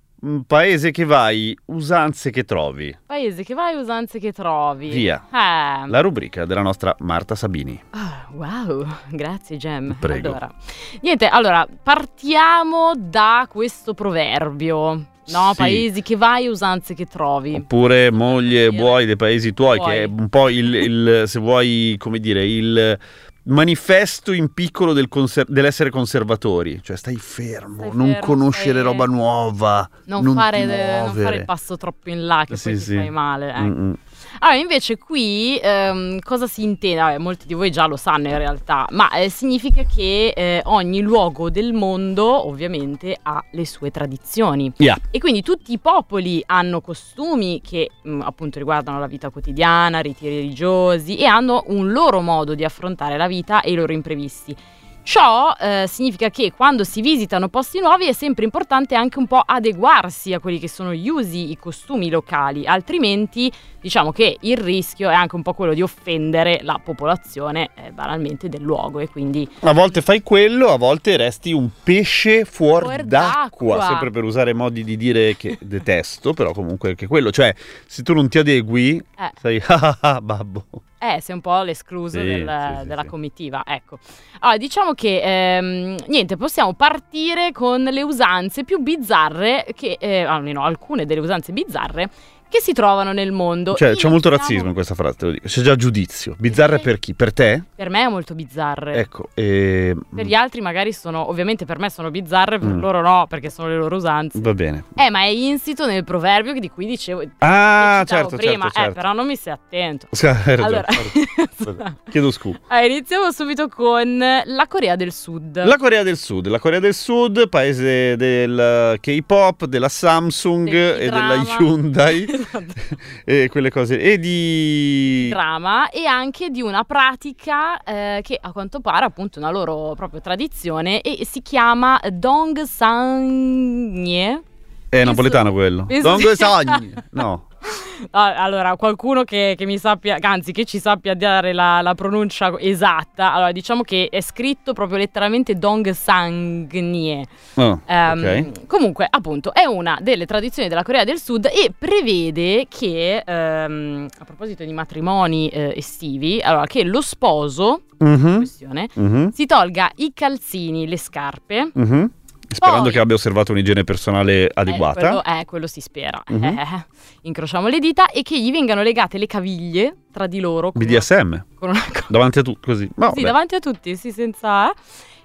paese che vai, usanze che trovi. Paese che vai, usanze che trovi. Via. Eh. La rubrica della nostra Marta Sabini. Ah, wow, grazie Gem. Prego. Allora, niente, allora partiamo da questo proverbio. No, Sì. paesi che vai, usanze che trovi. Oppure moglie buoi dei paesi tuoi, Buoi. che è un po' il, il- se vuoi, come dire, il manifesto in piccolo del conser- dell'essere conservatori. Cioè stai fermo, Stai non fermo, conoscere stai- roba nuova. Non, Non, fare, ti non fare il passo troppo in là che Sì, poi ti sì. fai male. ecco. Allora, invece qui ehm, cosa si intende? Vabbè, molti di voi già lo sanno in realtà, ma eh, significa che eh, ogni luogo del mondo ovviamente ha le sue tradizioni. Yeah. E quindi tutti i popoli hanno costumi che mh, appunto riguardano la vita quotidiana, riti religiosi e hanno un loro modo di affrontare la vita e i loro imprevisti. Ciò eh, significa che quando si visitano posti nuovi è sempre importante anche un po' adeguarsi a quelli che sono gli usi, i costumi locali, altrimenti diciamo che il rischio è anche un po' quello di offendere la popolazione eh, banalmente del luogo e quindi A volte fai quello, a volte resti un pesce fuori, Fuor d'acqua. d'acqua. Sempre per usare modi di dire che detesto, però comunque anche quello. Cioè, se tu non ti adegui, Eh. sei ah ah ah babbo. Eh, sei un po' l'escluso Sì, del- sì, della sì. comitiva, ecco. Allora, diciamo che, ehm, niente, possiamo partire con le usanze più bizzarre, che, eh, almeno alcune delle usanze bizzarre, che si trovano nel mondo. Cioè, c'è molto razzismo in questa frase, te lo dico. C'è già giudizio. Bizzarre per chi? Per te? Per me è molto bizzarre. Ecco. E... Per gli altri magari sono, ovviamente per me sono bizzarre, per Mm. loro no, perché sono le loro usanze. Va bene. Eh, ma è insito nel proverbio di cui dicevo Ah, citavo certo, prima, certo, certo. eh, però non mi sei attento. Sì, hai ragione, Allora, Chiedo scusa. Ah, iniziamo subito con la Corea del Sud. La Corea del Sud, la Corea del Sud, paese del K-pop, della Samsung Del e della. Hyundai. e quelle cose. E di... Drama e anche di una pratica eh, che a quanto pare appunto è una loro proprio tradizione e si chiama Dong Sangye. È napoletano quello. Dong Sogni. No. Ah, allora, qualcuno che, che mi sappia, anzi che ci sappia dare la, la pronuncia esatta, allora diciamo che è scritto proprio letteralmente Dong Sangne. Oh, Ehm, ok. Comunque, appunto, è una delle tradizioni della Corea del Sud e prevede che, ehm, a proposito di matrimoni eh, estivi, allora che lo sposo, Mhm, questione, mhm, si tolga i calzini, le scarpe. mhm. Sperando Poi- che abbia osservato un'igiene personale Eh, adeguata. quello, eh, quello si spera. Mhm. Eh, incrociamo le dita e che gli vengano legate le caviglie tra di loro con, BDSM. con una. Davanti a tutti, così. Ma sì, vabbè. davanti a tutti, sì, senza.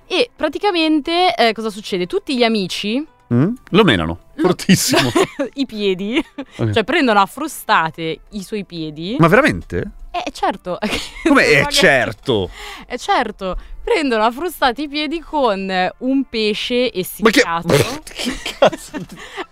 E praticamente eh, cosa succede? Tutti gli amici, Mm? Lo menano. Lo- Fortissimo. i piedi, Ok. cioè prendono a frustate i suoi piedi. Ma veramente? Eh, certo. Come? Eh, Magari- certo. Eh, certo. Prendono a i piedi con eh, un pesce Ma che... essiccato. che cazzo?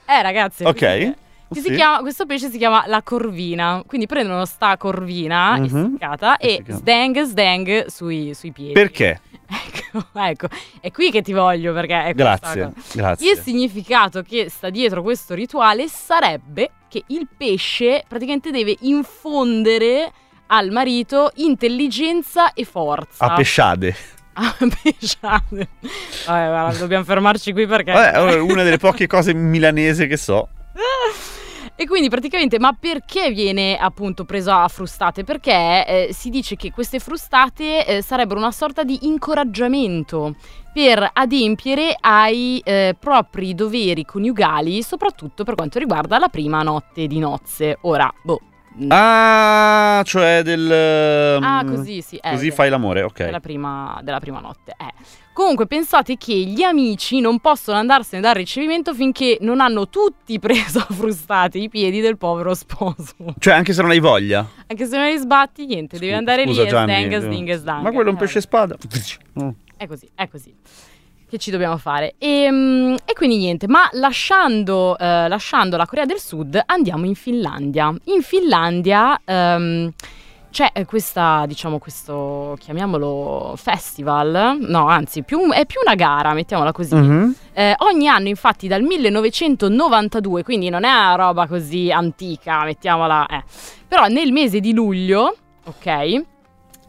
Eh, ragazzi. Ok. si Sì. chiama- questo pesce si chiama la corvina. Quindi prendono sta corvina Mhm. essiccata e sdang sdang sui, sui piedi. Perché? Ecco, ecco, è qui che ti voglio perché è Grazie. Grazie. Il significato che sta dietro questo rituale sarebbe che il pesce praticamente deve infondere al marito intelligenza e forza. A pesciade. A pesciate. Vabbè, guarda, dobbiamo fermarci qui perché... Vabbè, una delle poche cose milanese che so. E quindi praticamente, ma perché viene appunto preso a frustate? Perché eh, si dice che queste frustate eh, sarebbero una sorta di incoraggiamento per adempiere ai eh, propri doveri coniugali, soprattutto per quanto riguarda la prima notte di nozze. Ora, boh. Mm, Ah, cioè del... ah, mm, così sì. eh, Così de- fai l'amore, ok. Della prima, della prima notte. Eh. Comunque pensate che gli amici non possono andarsene dal ricevimento finché non hanno tutti preso a frustate i piedi del povero sposo. Cioè, anche se non hai voglia. Anche se non li sbatti, niente, devi Scusa, andare scusa, lì e sdang, eh. sding e sdang. Ma quello è un Eh, pesce spada. È così, è così. Che ci dobbiamo fare? E, mm, e quindi niente, ma lasciando, eh, lasciando la Corea del Sud andiamo in Finlandia. In Finlandia ehm, c'è eh, questa, diciamo, questo, chiamiamolo festival, no anzi più- è più una gara, mettiamola così. Mhm. Eh, ogni anno, infatti, dal 1992, quindi non è una roba così antica, mettiamola. Eh. Però nel mese di luglio, ok?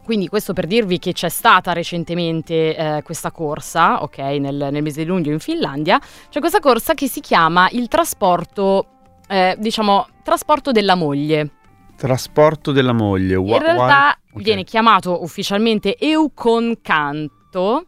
Quindi questo per dirvi che c'è stata recentemente eh, questa corsa, ok, nel, nel mese di luglio in Finlandia, c'è questa corsa che si chiama il trasporto, eh, diciamo, trasporto della moglie. Trasporto della moglie. In Wa- realtà wa- ok. viene chiamato ufficialmente Euconcanto,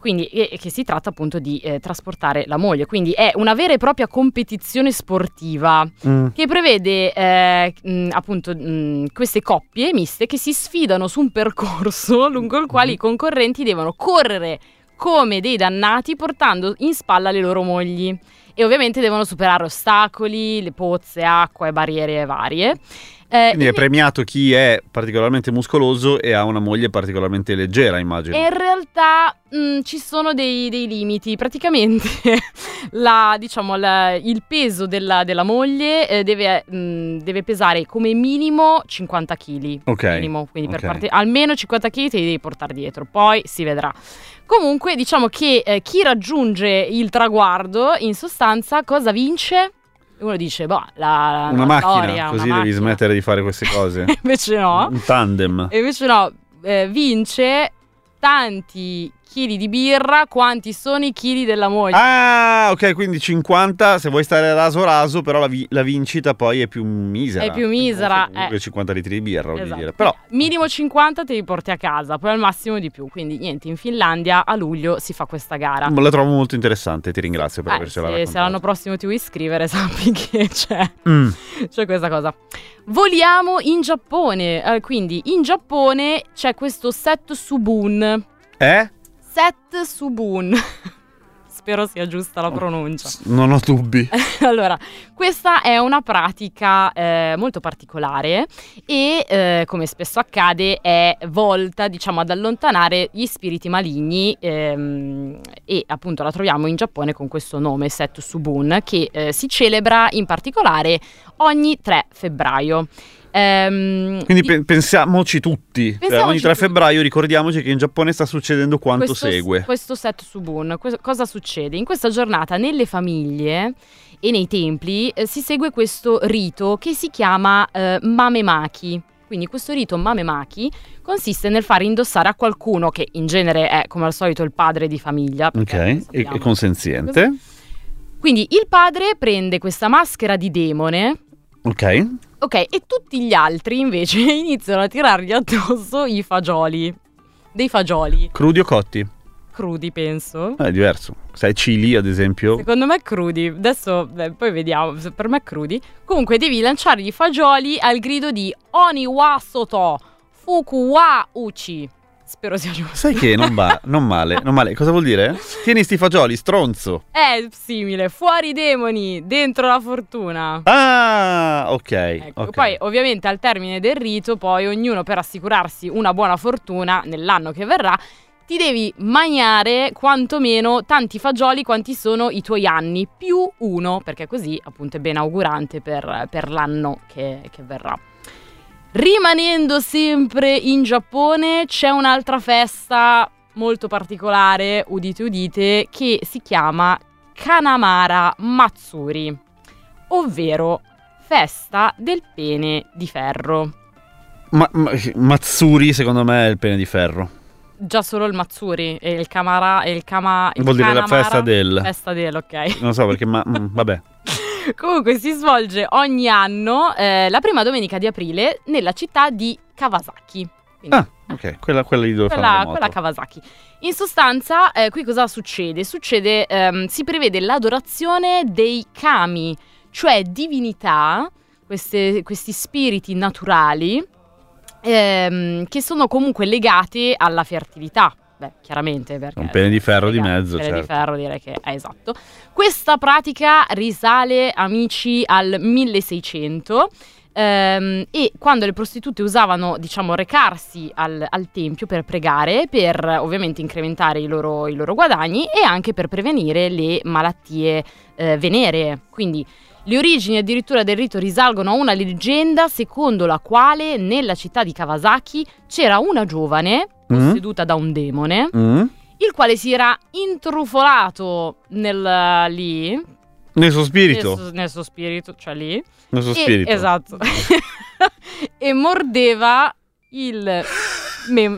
quindi e- che si tratta appunto di eh, trasportare la moglie, quindi è una vera e propria competizione sportiva Mm. che prevede eh, mh, appunto mh, queste coppie miste che si sfidano su un percorso lungo il quale i concorrenti devono correre come dei dannati portando in spalla le loro mogli e ovviamente devono superare ostacoli, le pozze, acqua e barriere varie. Eh, Quindi è in- premiato chi è particolarmente muscoloso e ha una moglie particolarmente leggera, immagino. In realtà mh, ci sono dei, dei limiti. Praticamente la- diciamo, la- il peso della, della moglie eh, deve, mh, deve pesare come minimo 50 kg. Ok, Minimo, quindi per ok. parte- almeno 50 kg te li devi portare dietro, poi si vedrà. Comunque diciamo che eh, chi raggiunge il traguardo in sostanza cosa vince? Uno dice, boh, la, Una la macchina, storia, una così devi macchina. smettere di fare queste cose. Invece no. Un tandem. E invece no, eh, vince tanti chili di birra, quanti sono i chili della moglie. Ah, ok, quindi 50 se vuoi stare raso raso, però la, vi- la vincita poi è più misera. È più misera, Comunque eh. 50 litri di birra, Esatto. dire. Però Minimo 50 te li porti a casa, poi al massimo di più. Quindi niente, in Finlandia a luglio si fa questa gara. la trovo molto interessante, ti ringrazio per Eh, avercela se, se l'anno prossimo ti vuoi iscrivere, sappi che c'è, Mm. c'è questa cosa. Voliamo in Giappone. Eh, quindi in Giappone c'è questo Set Subun. Eh? Set Subun. Spero sia giusta la pronuncia. Non ho dubbi. allora, questa è una pratica eh, molto particolare e, eh, come spesso accade, è volta, diciamo, ad allontanare gli spiriti maligni ehm, e appunto la troviamo in Giappone con questo nome, Set Subun, che eh, si celebra in particolare ogni 3 febbraio. Ehm, Quindi di- pe- pensiamoci tutti. Cioè, Pensiamoci ogni 3 tutti. febbraio ricordiamoci che in Giappone sta succedendo quanto questo, segue. Questo set subun, cosa succede? In questa giornata nelle famiglie e nei templi eh, si segue questo rito che si chiama eh, mamemaki. Quindi questo rito mamemaki consiste nel far indossare a qualcuno che in genere è come al solito il padre di famiglia. Ok, e, e consenziente. Quindi il padre prende questa maschera di demone Ok. Ok, e tutti gli altri invece iniziano a tirargli addosso i fagioli. Dei fagioli Crudi o cotti? crudi, penso. Eh, È diverso. Sai, chili ad esempio. Secondo me crudi. Adesso beh, poi vediamo. Per me crudi. Comunque devi lanciargli i fagioli al grido di Oni wa soto fuku wa uchi. Spero sia giusto. Sai che non va, non male, non male. Cosa vuol dire? Tieni sti fagioli, stronzo. È simile. Fuori i demoni, dentro la fortuna. Ah, ok. Ecco, ok. Poi ovviamente al termine del rito, poi ognuno per assicurarsi una buona fortuna nell'anno che verrà, ti devi mangiare quantomeno tanti fagioli quanti sono i tuoi anni, più uno, perché così appunto è ben augurante per, per l'anno che, che verrà. Rimanendo sempre in Giappone c'è un'altra festa molto particolare, udite udite, che si chiama Kanamara Matsuri, ovvero festa del pene di ferro. Ma, ma- Matsuri secondo me è il pene di ferro. Già solo il Matsuri e il Kamara e il Kama il Vuol dire la Kanamara- festa del... festa del, ok. Non so perché, ma mm, vabbè. Comunque si svolge ogni anno eh, la prima domenica di aprile nella città di Kawasaki. Quindi, Ah, ok, quella, quella lì dove quella, quella Kawasaki. In sostanza, eh, qui cosa succede? Succede, ehm, si prevede l'adorazione dei kami, cioè divinità, queste- questi spiriti naturali, ehm, che sono comunque legati alla fertilità. Beh, chiaramente perché... Un pene di ferro di legati- mezzo, pene di certo. ferro direi che è esatto. Questa pratica risale, amici, al 1600 ehm, e quando le prostitute usavano, diciamo, recarsi al, al tempio per pregare, per ovviamente incrementare i loro, i loro guadagni e anche per prevenire le malattie eh, veneree. Quindi le origini addirittura del rito risalgono a una leggenda secondo la quale nella città di Kawasaki c'era una giovane Mm? posseduta da un demone Mm? il quale si era intrufolato nel, lì Nel suo spirito. nel suo spirito, cioè lì Nel suo e- spirito. esatto e mordeva il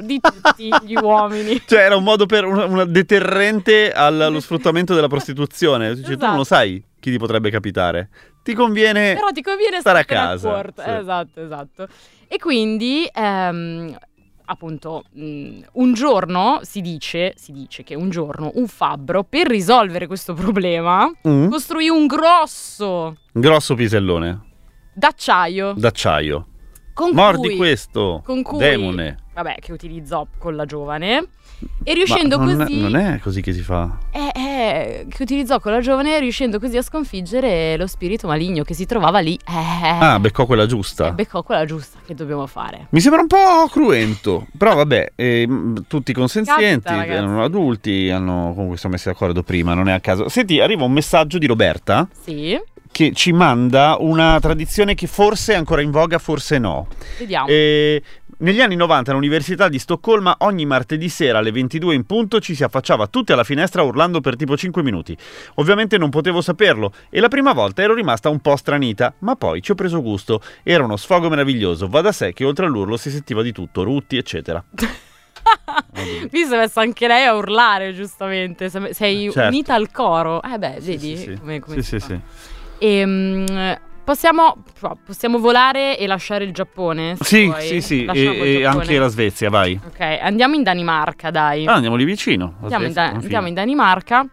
di tutti gli uomini Cioè, era un modo per una, una deterrente al- allo sfruttamento della prostituzione. Cioè, tu non lo Esatto. sai chi ti potrebbe capitare. Ti conviene. però ti conviene stare a casa, accorto. sì. esatto esatto e quindi ehm, appunto mh, un giorno si dice si dice che un giorno un fabbro per risolvere questo problema Mm? costruì un grosso Grosso pisellone d'acciaio d'acciaio. con Mordi cui, questo. con cui Demone. vabbè che utilizzò con la giovane e riuscendo Ma non, così non è così che si fa. eh, eh, che utilizzò con la giovane riuscendo così a sconfiggere lo spirito maligno che si trovava lì eh, Ah, beccò quella giusta. e beccò quella giusta che dobbiamo fare Mi sembra un po' cruento, però vabbè, ehm, tutti consenzienti, Capita, erano adulti, hanno comunque sono messi d'accordo prima, non è a caso. Senti, arriva un messaggio di Roberta sì che ci manda una tradizione che forse è ancora in voga, forse no. vediamo E negli anni 90 all'Università di Stoccolma ogni martedì sera alle 22 in punto ci si affacciava tutti alla finestra urlando per tipo 5 minuti. Ovviamente non potevo saperlo e la prima volta ero rimasta un po' stranita, ma poi ci ho preso gusto. Era uno sfogo meraviglioso, va da sé che oltre all'urlo si sentiva di tutto, rutti eccetera. Qui si è messa anche lei a urlare, giustamente. Se- Sei Certo. unita al coro. Eh beh, Sì, vedi sì, sì. come, come Sì, si sì, fa. sì. Possiamo, possiamo volare e lasciare il Giappone? Sì, vuoi? sì, sì, Lasciamo e, e anche la Svezia, vai. Ok, andiamo in Danimarca, dai. Ah, andiamo lì vicino. andiamo, in Svezia, Da- confine. andiamo in Danimarca.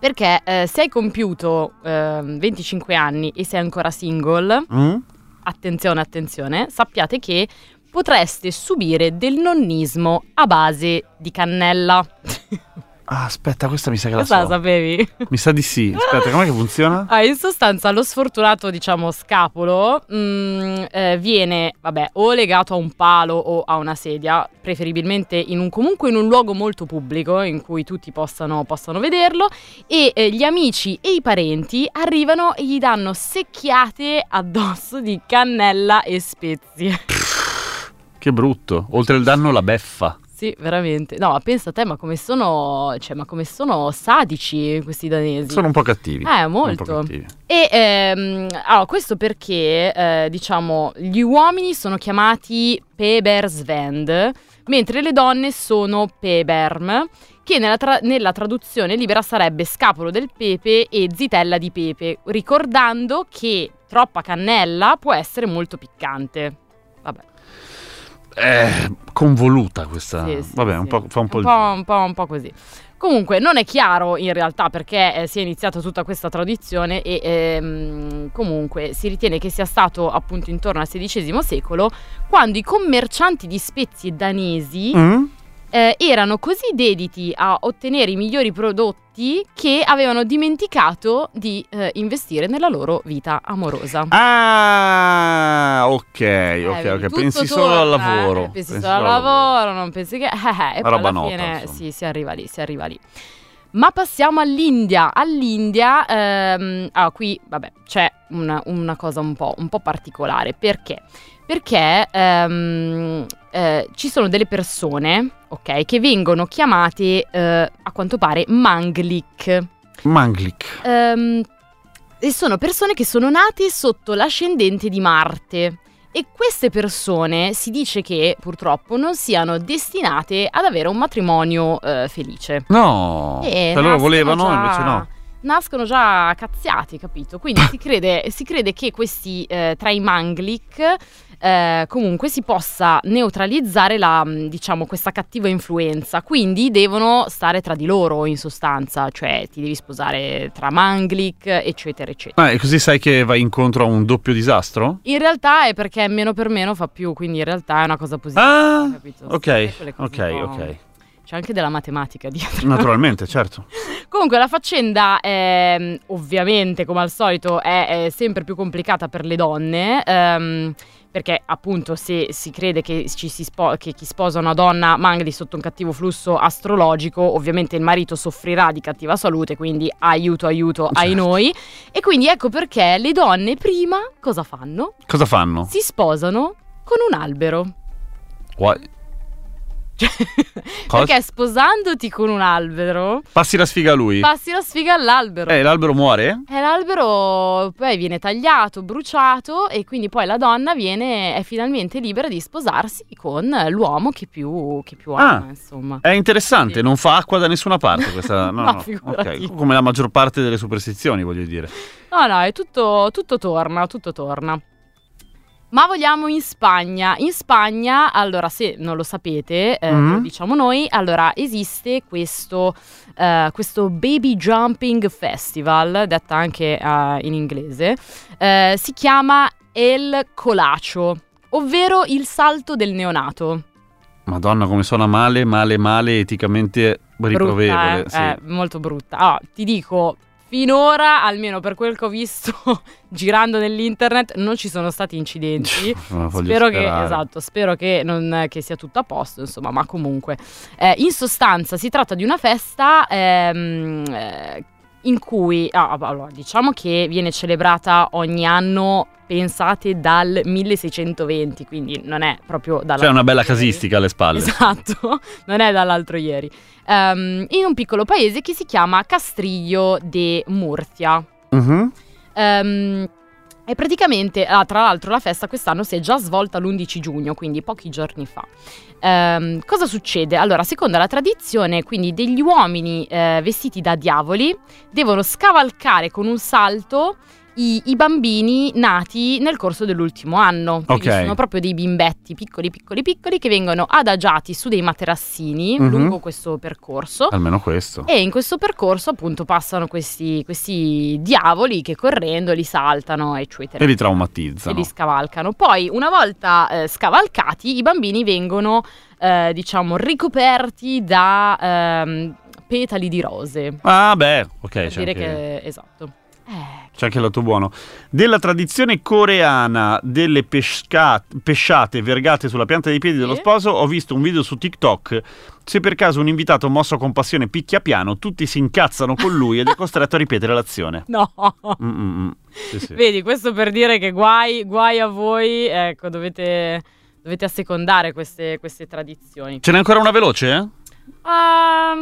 Perché eh, se hai compiuto ehm, 25 anni e sei ancora single, Mm? attenzione, attenzione, sappiate che potreste subire del nonnismo a base di cannella. Ah, aspetta, questa mi sa che la Questa la sapevi? Mi sa di sì. Aspetta, com'è che funziona? Ah, in sostanza lo sfortunato, diciamo, scapolo mm, eh, viene, vabbè, o legato a un palo o a una sedia, preferibilmente in un, comunque in un luogo molto pubblico in cui tutti possano, possano vederlo e eh, gli amici e i parenti arrivano e gli danno secchiate addosso di cannella e spezie. Che brutto. Oltre il danno, la beffa. Sì, veramente. No, ma pensa a te, ma come sono, cioè, ma come sono sadici questi danesi? Sono un po' cattivi. Eh, molto. cattivi. E ehm, allora, questo perché, eh, diciamo, gli uomini sono chiamati Pebersvend, mentre le donne sono Peberm, che nella, tra- nella traduzione libera sarebbe scapolo del pepe e zitella di pepe, ricordando che troppa cannella può essere molto piccante. Eh, convoluta questa. Sì, sì, Vabbè, un sì. po', fa un po' un po', un po', un po' così. Comunque non è chiaro in realtà perché eh, si è iniziata tutta questa tradizione e ehm, comunque si ritiene che sia stato appunto intorno al XVI secolo quando i commercianti di spezie danesi Mm? Eh, erano così dediti a ottenere i migliori prodotti che avevano dimenticato di eh, investire nella loro vita amorosa. Ah, ok, ok, Eh, ok. tutto Pensi solo al torna, lavoro. eh, pensi solo al lavoro, non pensi che... eh, eh, e poi roba alla nota, fine insomma. sì, si arriva lì, si arriva lì. Ma passiamo all'India. All'India, ehm, ah, qui, vabbè, c'è una, una cosa un po', un po' particolare. Perché? Perché ehm, eh, ci sono delle persone, ok, che vengono chiamate, eh, a quanto pare, manglik. Manglik. Ehm, e sono persone che sono nate sotto l'ascendente di Marte. E queste persone si dice che purtroppo non siano destinate ad avere un matrimonio eh, felice. No. Eh, loro nascono volevano, già- invece no. Nascono già cazziati, capito? Quindi si crede, si crede che questi eh, tra i manglik eh, comunque si possa neutralizzare la, mh, diciamo, questa cattiva influenza. Quindi devono stare tra di loro in sostanza, cioè ti devi sposare tra manglik, eccetera, eccetera. Ah, e così sai che vai incontro a un doppio disastro? In realtà è perché meno per meno fa più, quindi in realtà è una cosa positiva. Ah, capito? ok, ok, un po'- ok. C'è anche della matematica dietro. Naturalmente, certo. Comunque la faccenda ehm, ovviamente come al solito è, è sempre più complicata per le donne ehm, perché appunto se si crede che, ci si spo- che chi sposa una donna mangli sotto un cattivo flusso astrologico ovviamente il marito soffrirà di cattiva salute quindi aiuto aiuto ai Certo. noi e quindi ecco perché le donne prima cosa fanno? Cosa fanno? Si sposano con un albero What? Cioè, Cosa? perché sposandoti con un albero Passi la sfiga a lui. passi la sfiga all'albero eh, l'albero muore? E l'albero poi viene tagliato, bruciato e quindi poi la donna viene, è finalmente libera di sposarsi con l'uomo che più, che più ama, Ah. insomma. È interessante, Sì. non fa acqua da nessuna parte questa. No, No, no. figurati. Ok, come la maggior parte delle superstizioni, voglio dire. No, no, è tutto, tutto torna, tutto torna. Ma vogliamo in Spagna. In Spagna, allora, se non lo sapete, eh, Mhm. lo diciamo noi, allora esiste questo, eh, questo Baby Jumping Festival, detta anche eh, in inglese, eh, si chiama El Colacio, ovvero il salto del neonato. Madonna, come suona male, male, male, eticamente riprovevole. Brutta, eh? sì. Eh, molto brutta. Ah, ti dico, finora, almeno per quel che ho visto girando nell'internet, non ci sono stati incidenti. Spero che, esatto, spero che, non- che sia tutto a posto, insomma, ma comunque. Eh, in sostanza si tratta di una festa ehm, eh, in cui, ah, allora, diciamo che viene celebrata ogni anno, pensate, dal 1620, quindi non è proprio dalla... C'è una bella casistica alle spalle. Esatto, non è dall'altro ieri. Ehm, in un piccolo paese che si chiama Castriglio de Murcia. Mhm. Ehm, E praticamente, ah, tra l'altro, la festa quest'anno si è già svolta l'11 giugno, quindi pochi giorni fa. Ehm, cosa succede? Allora, secondo la tradizione, quindi degli uomini eh, vestiti da diavoli devono scavalcare con un salto i, i bambini nati nel corso dell'ultimo anno. Quindi Ok. sono proprio dei bimbetti piccoli, piccoli, piccoli che vengono adagiati su dei materassini Mhm. lungo questo percorso. Almeno questo. E in questo percorso appunto passano questi, questi diavoli che correndo li saltano, eccetera. E li e traumatizzano. li scavalcano. Poi, una volta eh, scavalcati, i bambini vengono, eh, diciamo, ricoperti da ehm, petali di rose. Ah, beh, ok. per c'è dire anche- che esatto. Eh, C'è anche il lato buono. Della tradizione coreana delle pesca- pesciate vergate sulla pianta dei piedi dello sposo, ho visto un video su TikTok. Se per caso un invitato mosso con passione picchia piano, tutti si incazzano con lui ed è costretto a ripetere l'azione. no. Mm, mm, mm. Sì, sì. Vedi, questo per dire che guai, guai a voi, ecco, dovete, dovete assecondare queste, queste tradizioni. Ce n'è ancora una veloce? eh? Ah,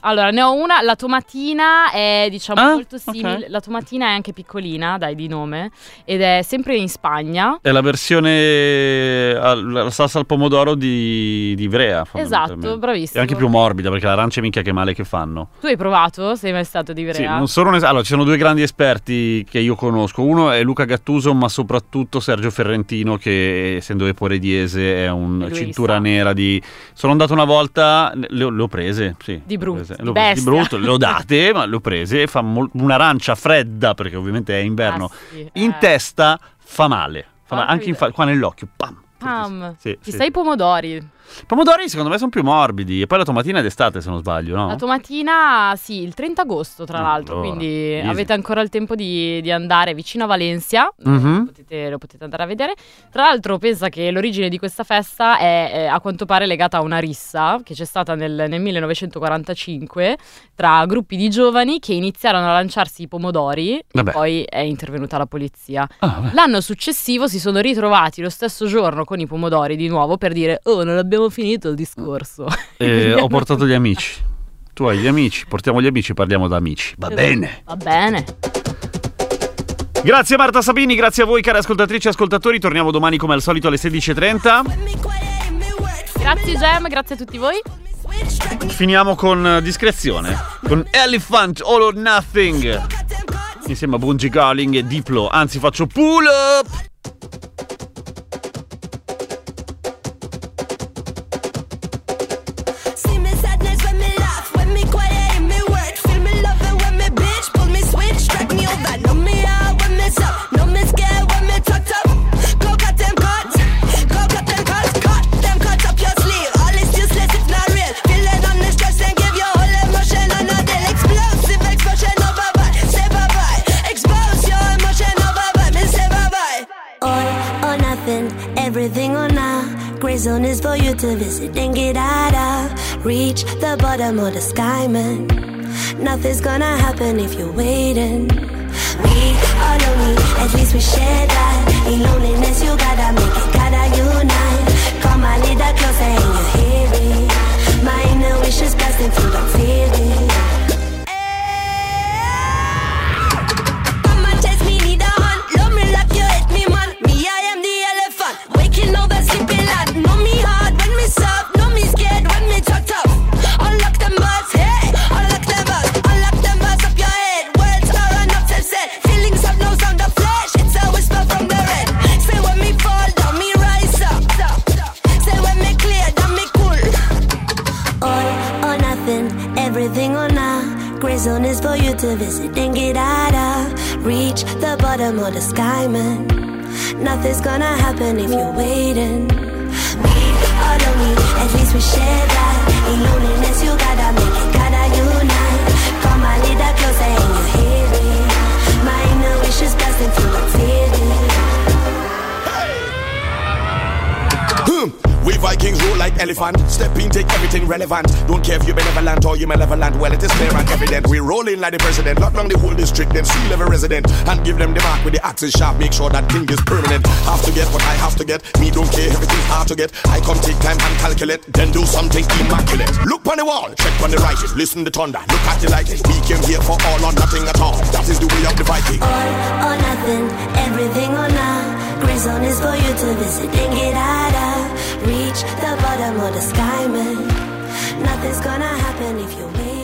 allora, ne ho una. La tomatina è, diciamo, Ah, molto simile. ok. La tomatina è anche piccolina, dai, di nome. Ed è sempre in Spagna. È la versione la salsa al pomodoro di, di Ivrea. Esatto, bravissimo. È anche più morbida perché l'arancia minchia che male che fanno. Tu hai provato? Sei mai stato di Sì, Ivrea? non sono un es- allora, ci sono due grandi esperti che io conosco. Uno è Luca Gattuso, ma soprattutto Sergio Ferrentino, che essendo eporediese è un cintura nera di. Sono andato una volta, le, ho- le ho prese. Sì, Di brutto, prese. di Le ho prese di brutto, le ho date, ma le ho prese. Fa mol- un'arancia fredda, perché ovviamente è inverno. Ah, sì, In eh. testa fa male. Fa male, Porca anche fa- qua nell'occhio. Pam. Pam. Sì, Ci sì. sai i pomodori? Pomodori secondo me sono più morbidi. E poi la tomatina è d'estate, se non sbaglio, no? La tomatina, sì, il 30 agosto, tra Ah, l'altro. allora, quindi easy. avete ancora il tempo di, di andare vicino a Valencia. Mhm. Lo, potete, lo potete andare a vedere. Tra l'altro, pensa che l'origine di questa festa è, eh, a quanto pare legata a una rissa che c'è stata nel, nel 1945 tra gruppi di giovani che iniziarono a lanciarsi i pomodori Vabbè. e poi è intervenuta la polizia. Ah. L'anno successivo si sono ritrovati lo stesso giorno con i pomodori di nuovo per dire: Oh, non abbiamo finito il discorso. Eh, ho portato gli amici. Tu hai gli amici, portiamo gli amici, parliamo da amici. Va bene. Va bene. Grazie Marta Sabini, grazie a voi cari ascoltatrici e ascoltatori. Torniamo domani come al solito alle 16.30. Grazie Gem, grazie a tutti voi. Finiamo con eh, discrezione. Con Elephant All or Nothing. Insieme a Bungie Garling e Diplo. Anzi faccio pull up. Zone is for you to visit and get out of. Reach the bottom of the sky, man. Nothing's gonna happen if you're waiting. We are lonely, at least we share that. In loneliness, you gotta make it, gotta unite. Come a little closer and you hear it. My inner wish is blasting through the feeling. To visit and get out of. Reach the bottom of the sky, man. Nothing's gonna happen if you're waiting. We are lonely, at least we share that. In loneliness, you gotta make like elephant. Step in, take everything relevant. Don't care if you're benevolent or you're malevolent. Well, it is clear and evident. We roll in like the president. Lock down the whole district, then seal every resident. And give them the mark with the axis sharp. Make sure that thing is permanent. Have to get what I have to get. Me don't care, everything's hard to get. I come take time and calculate. Then do something immaculate. Look on the wall, check on the writing. Listen to thunder. Look at the lightning. We came here for all or nothing at all. That is the way of the Viking. All or nothing, everything zone is for you to visit and get out of. Reach the bottom of the sky, man. Nothing's gonna happen if you wait.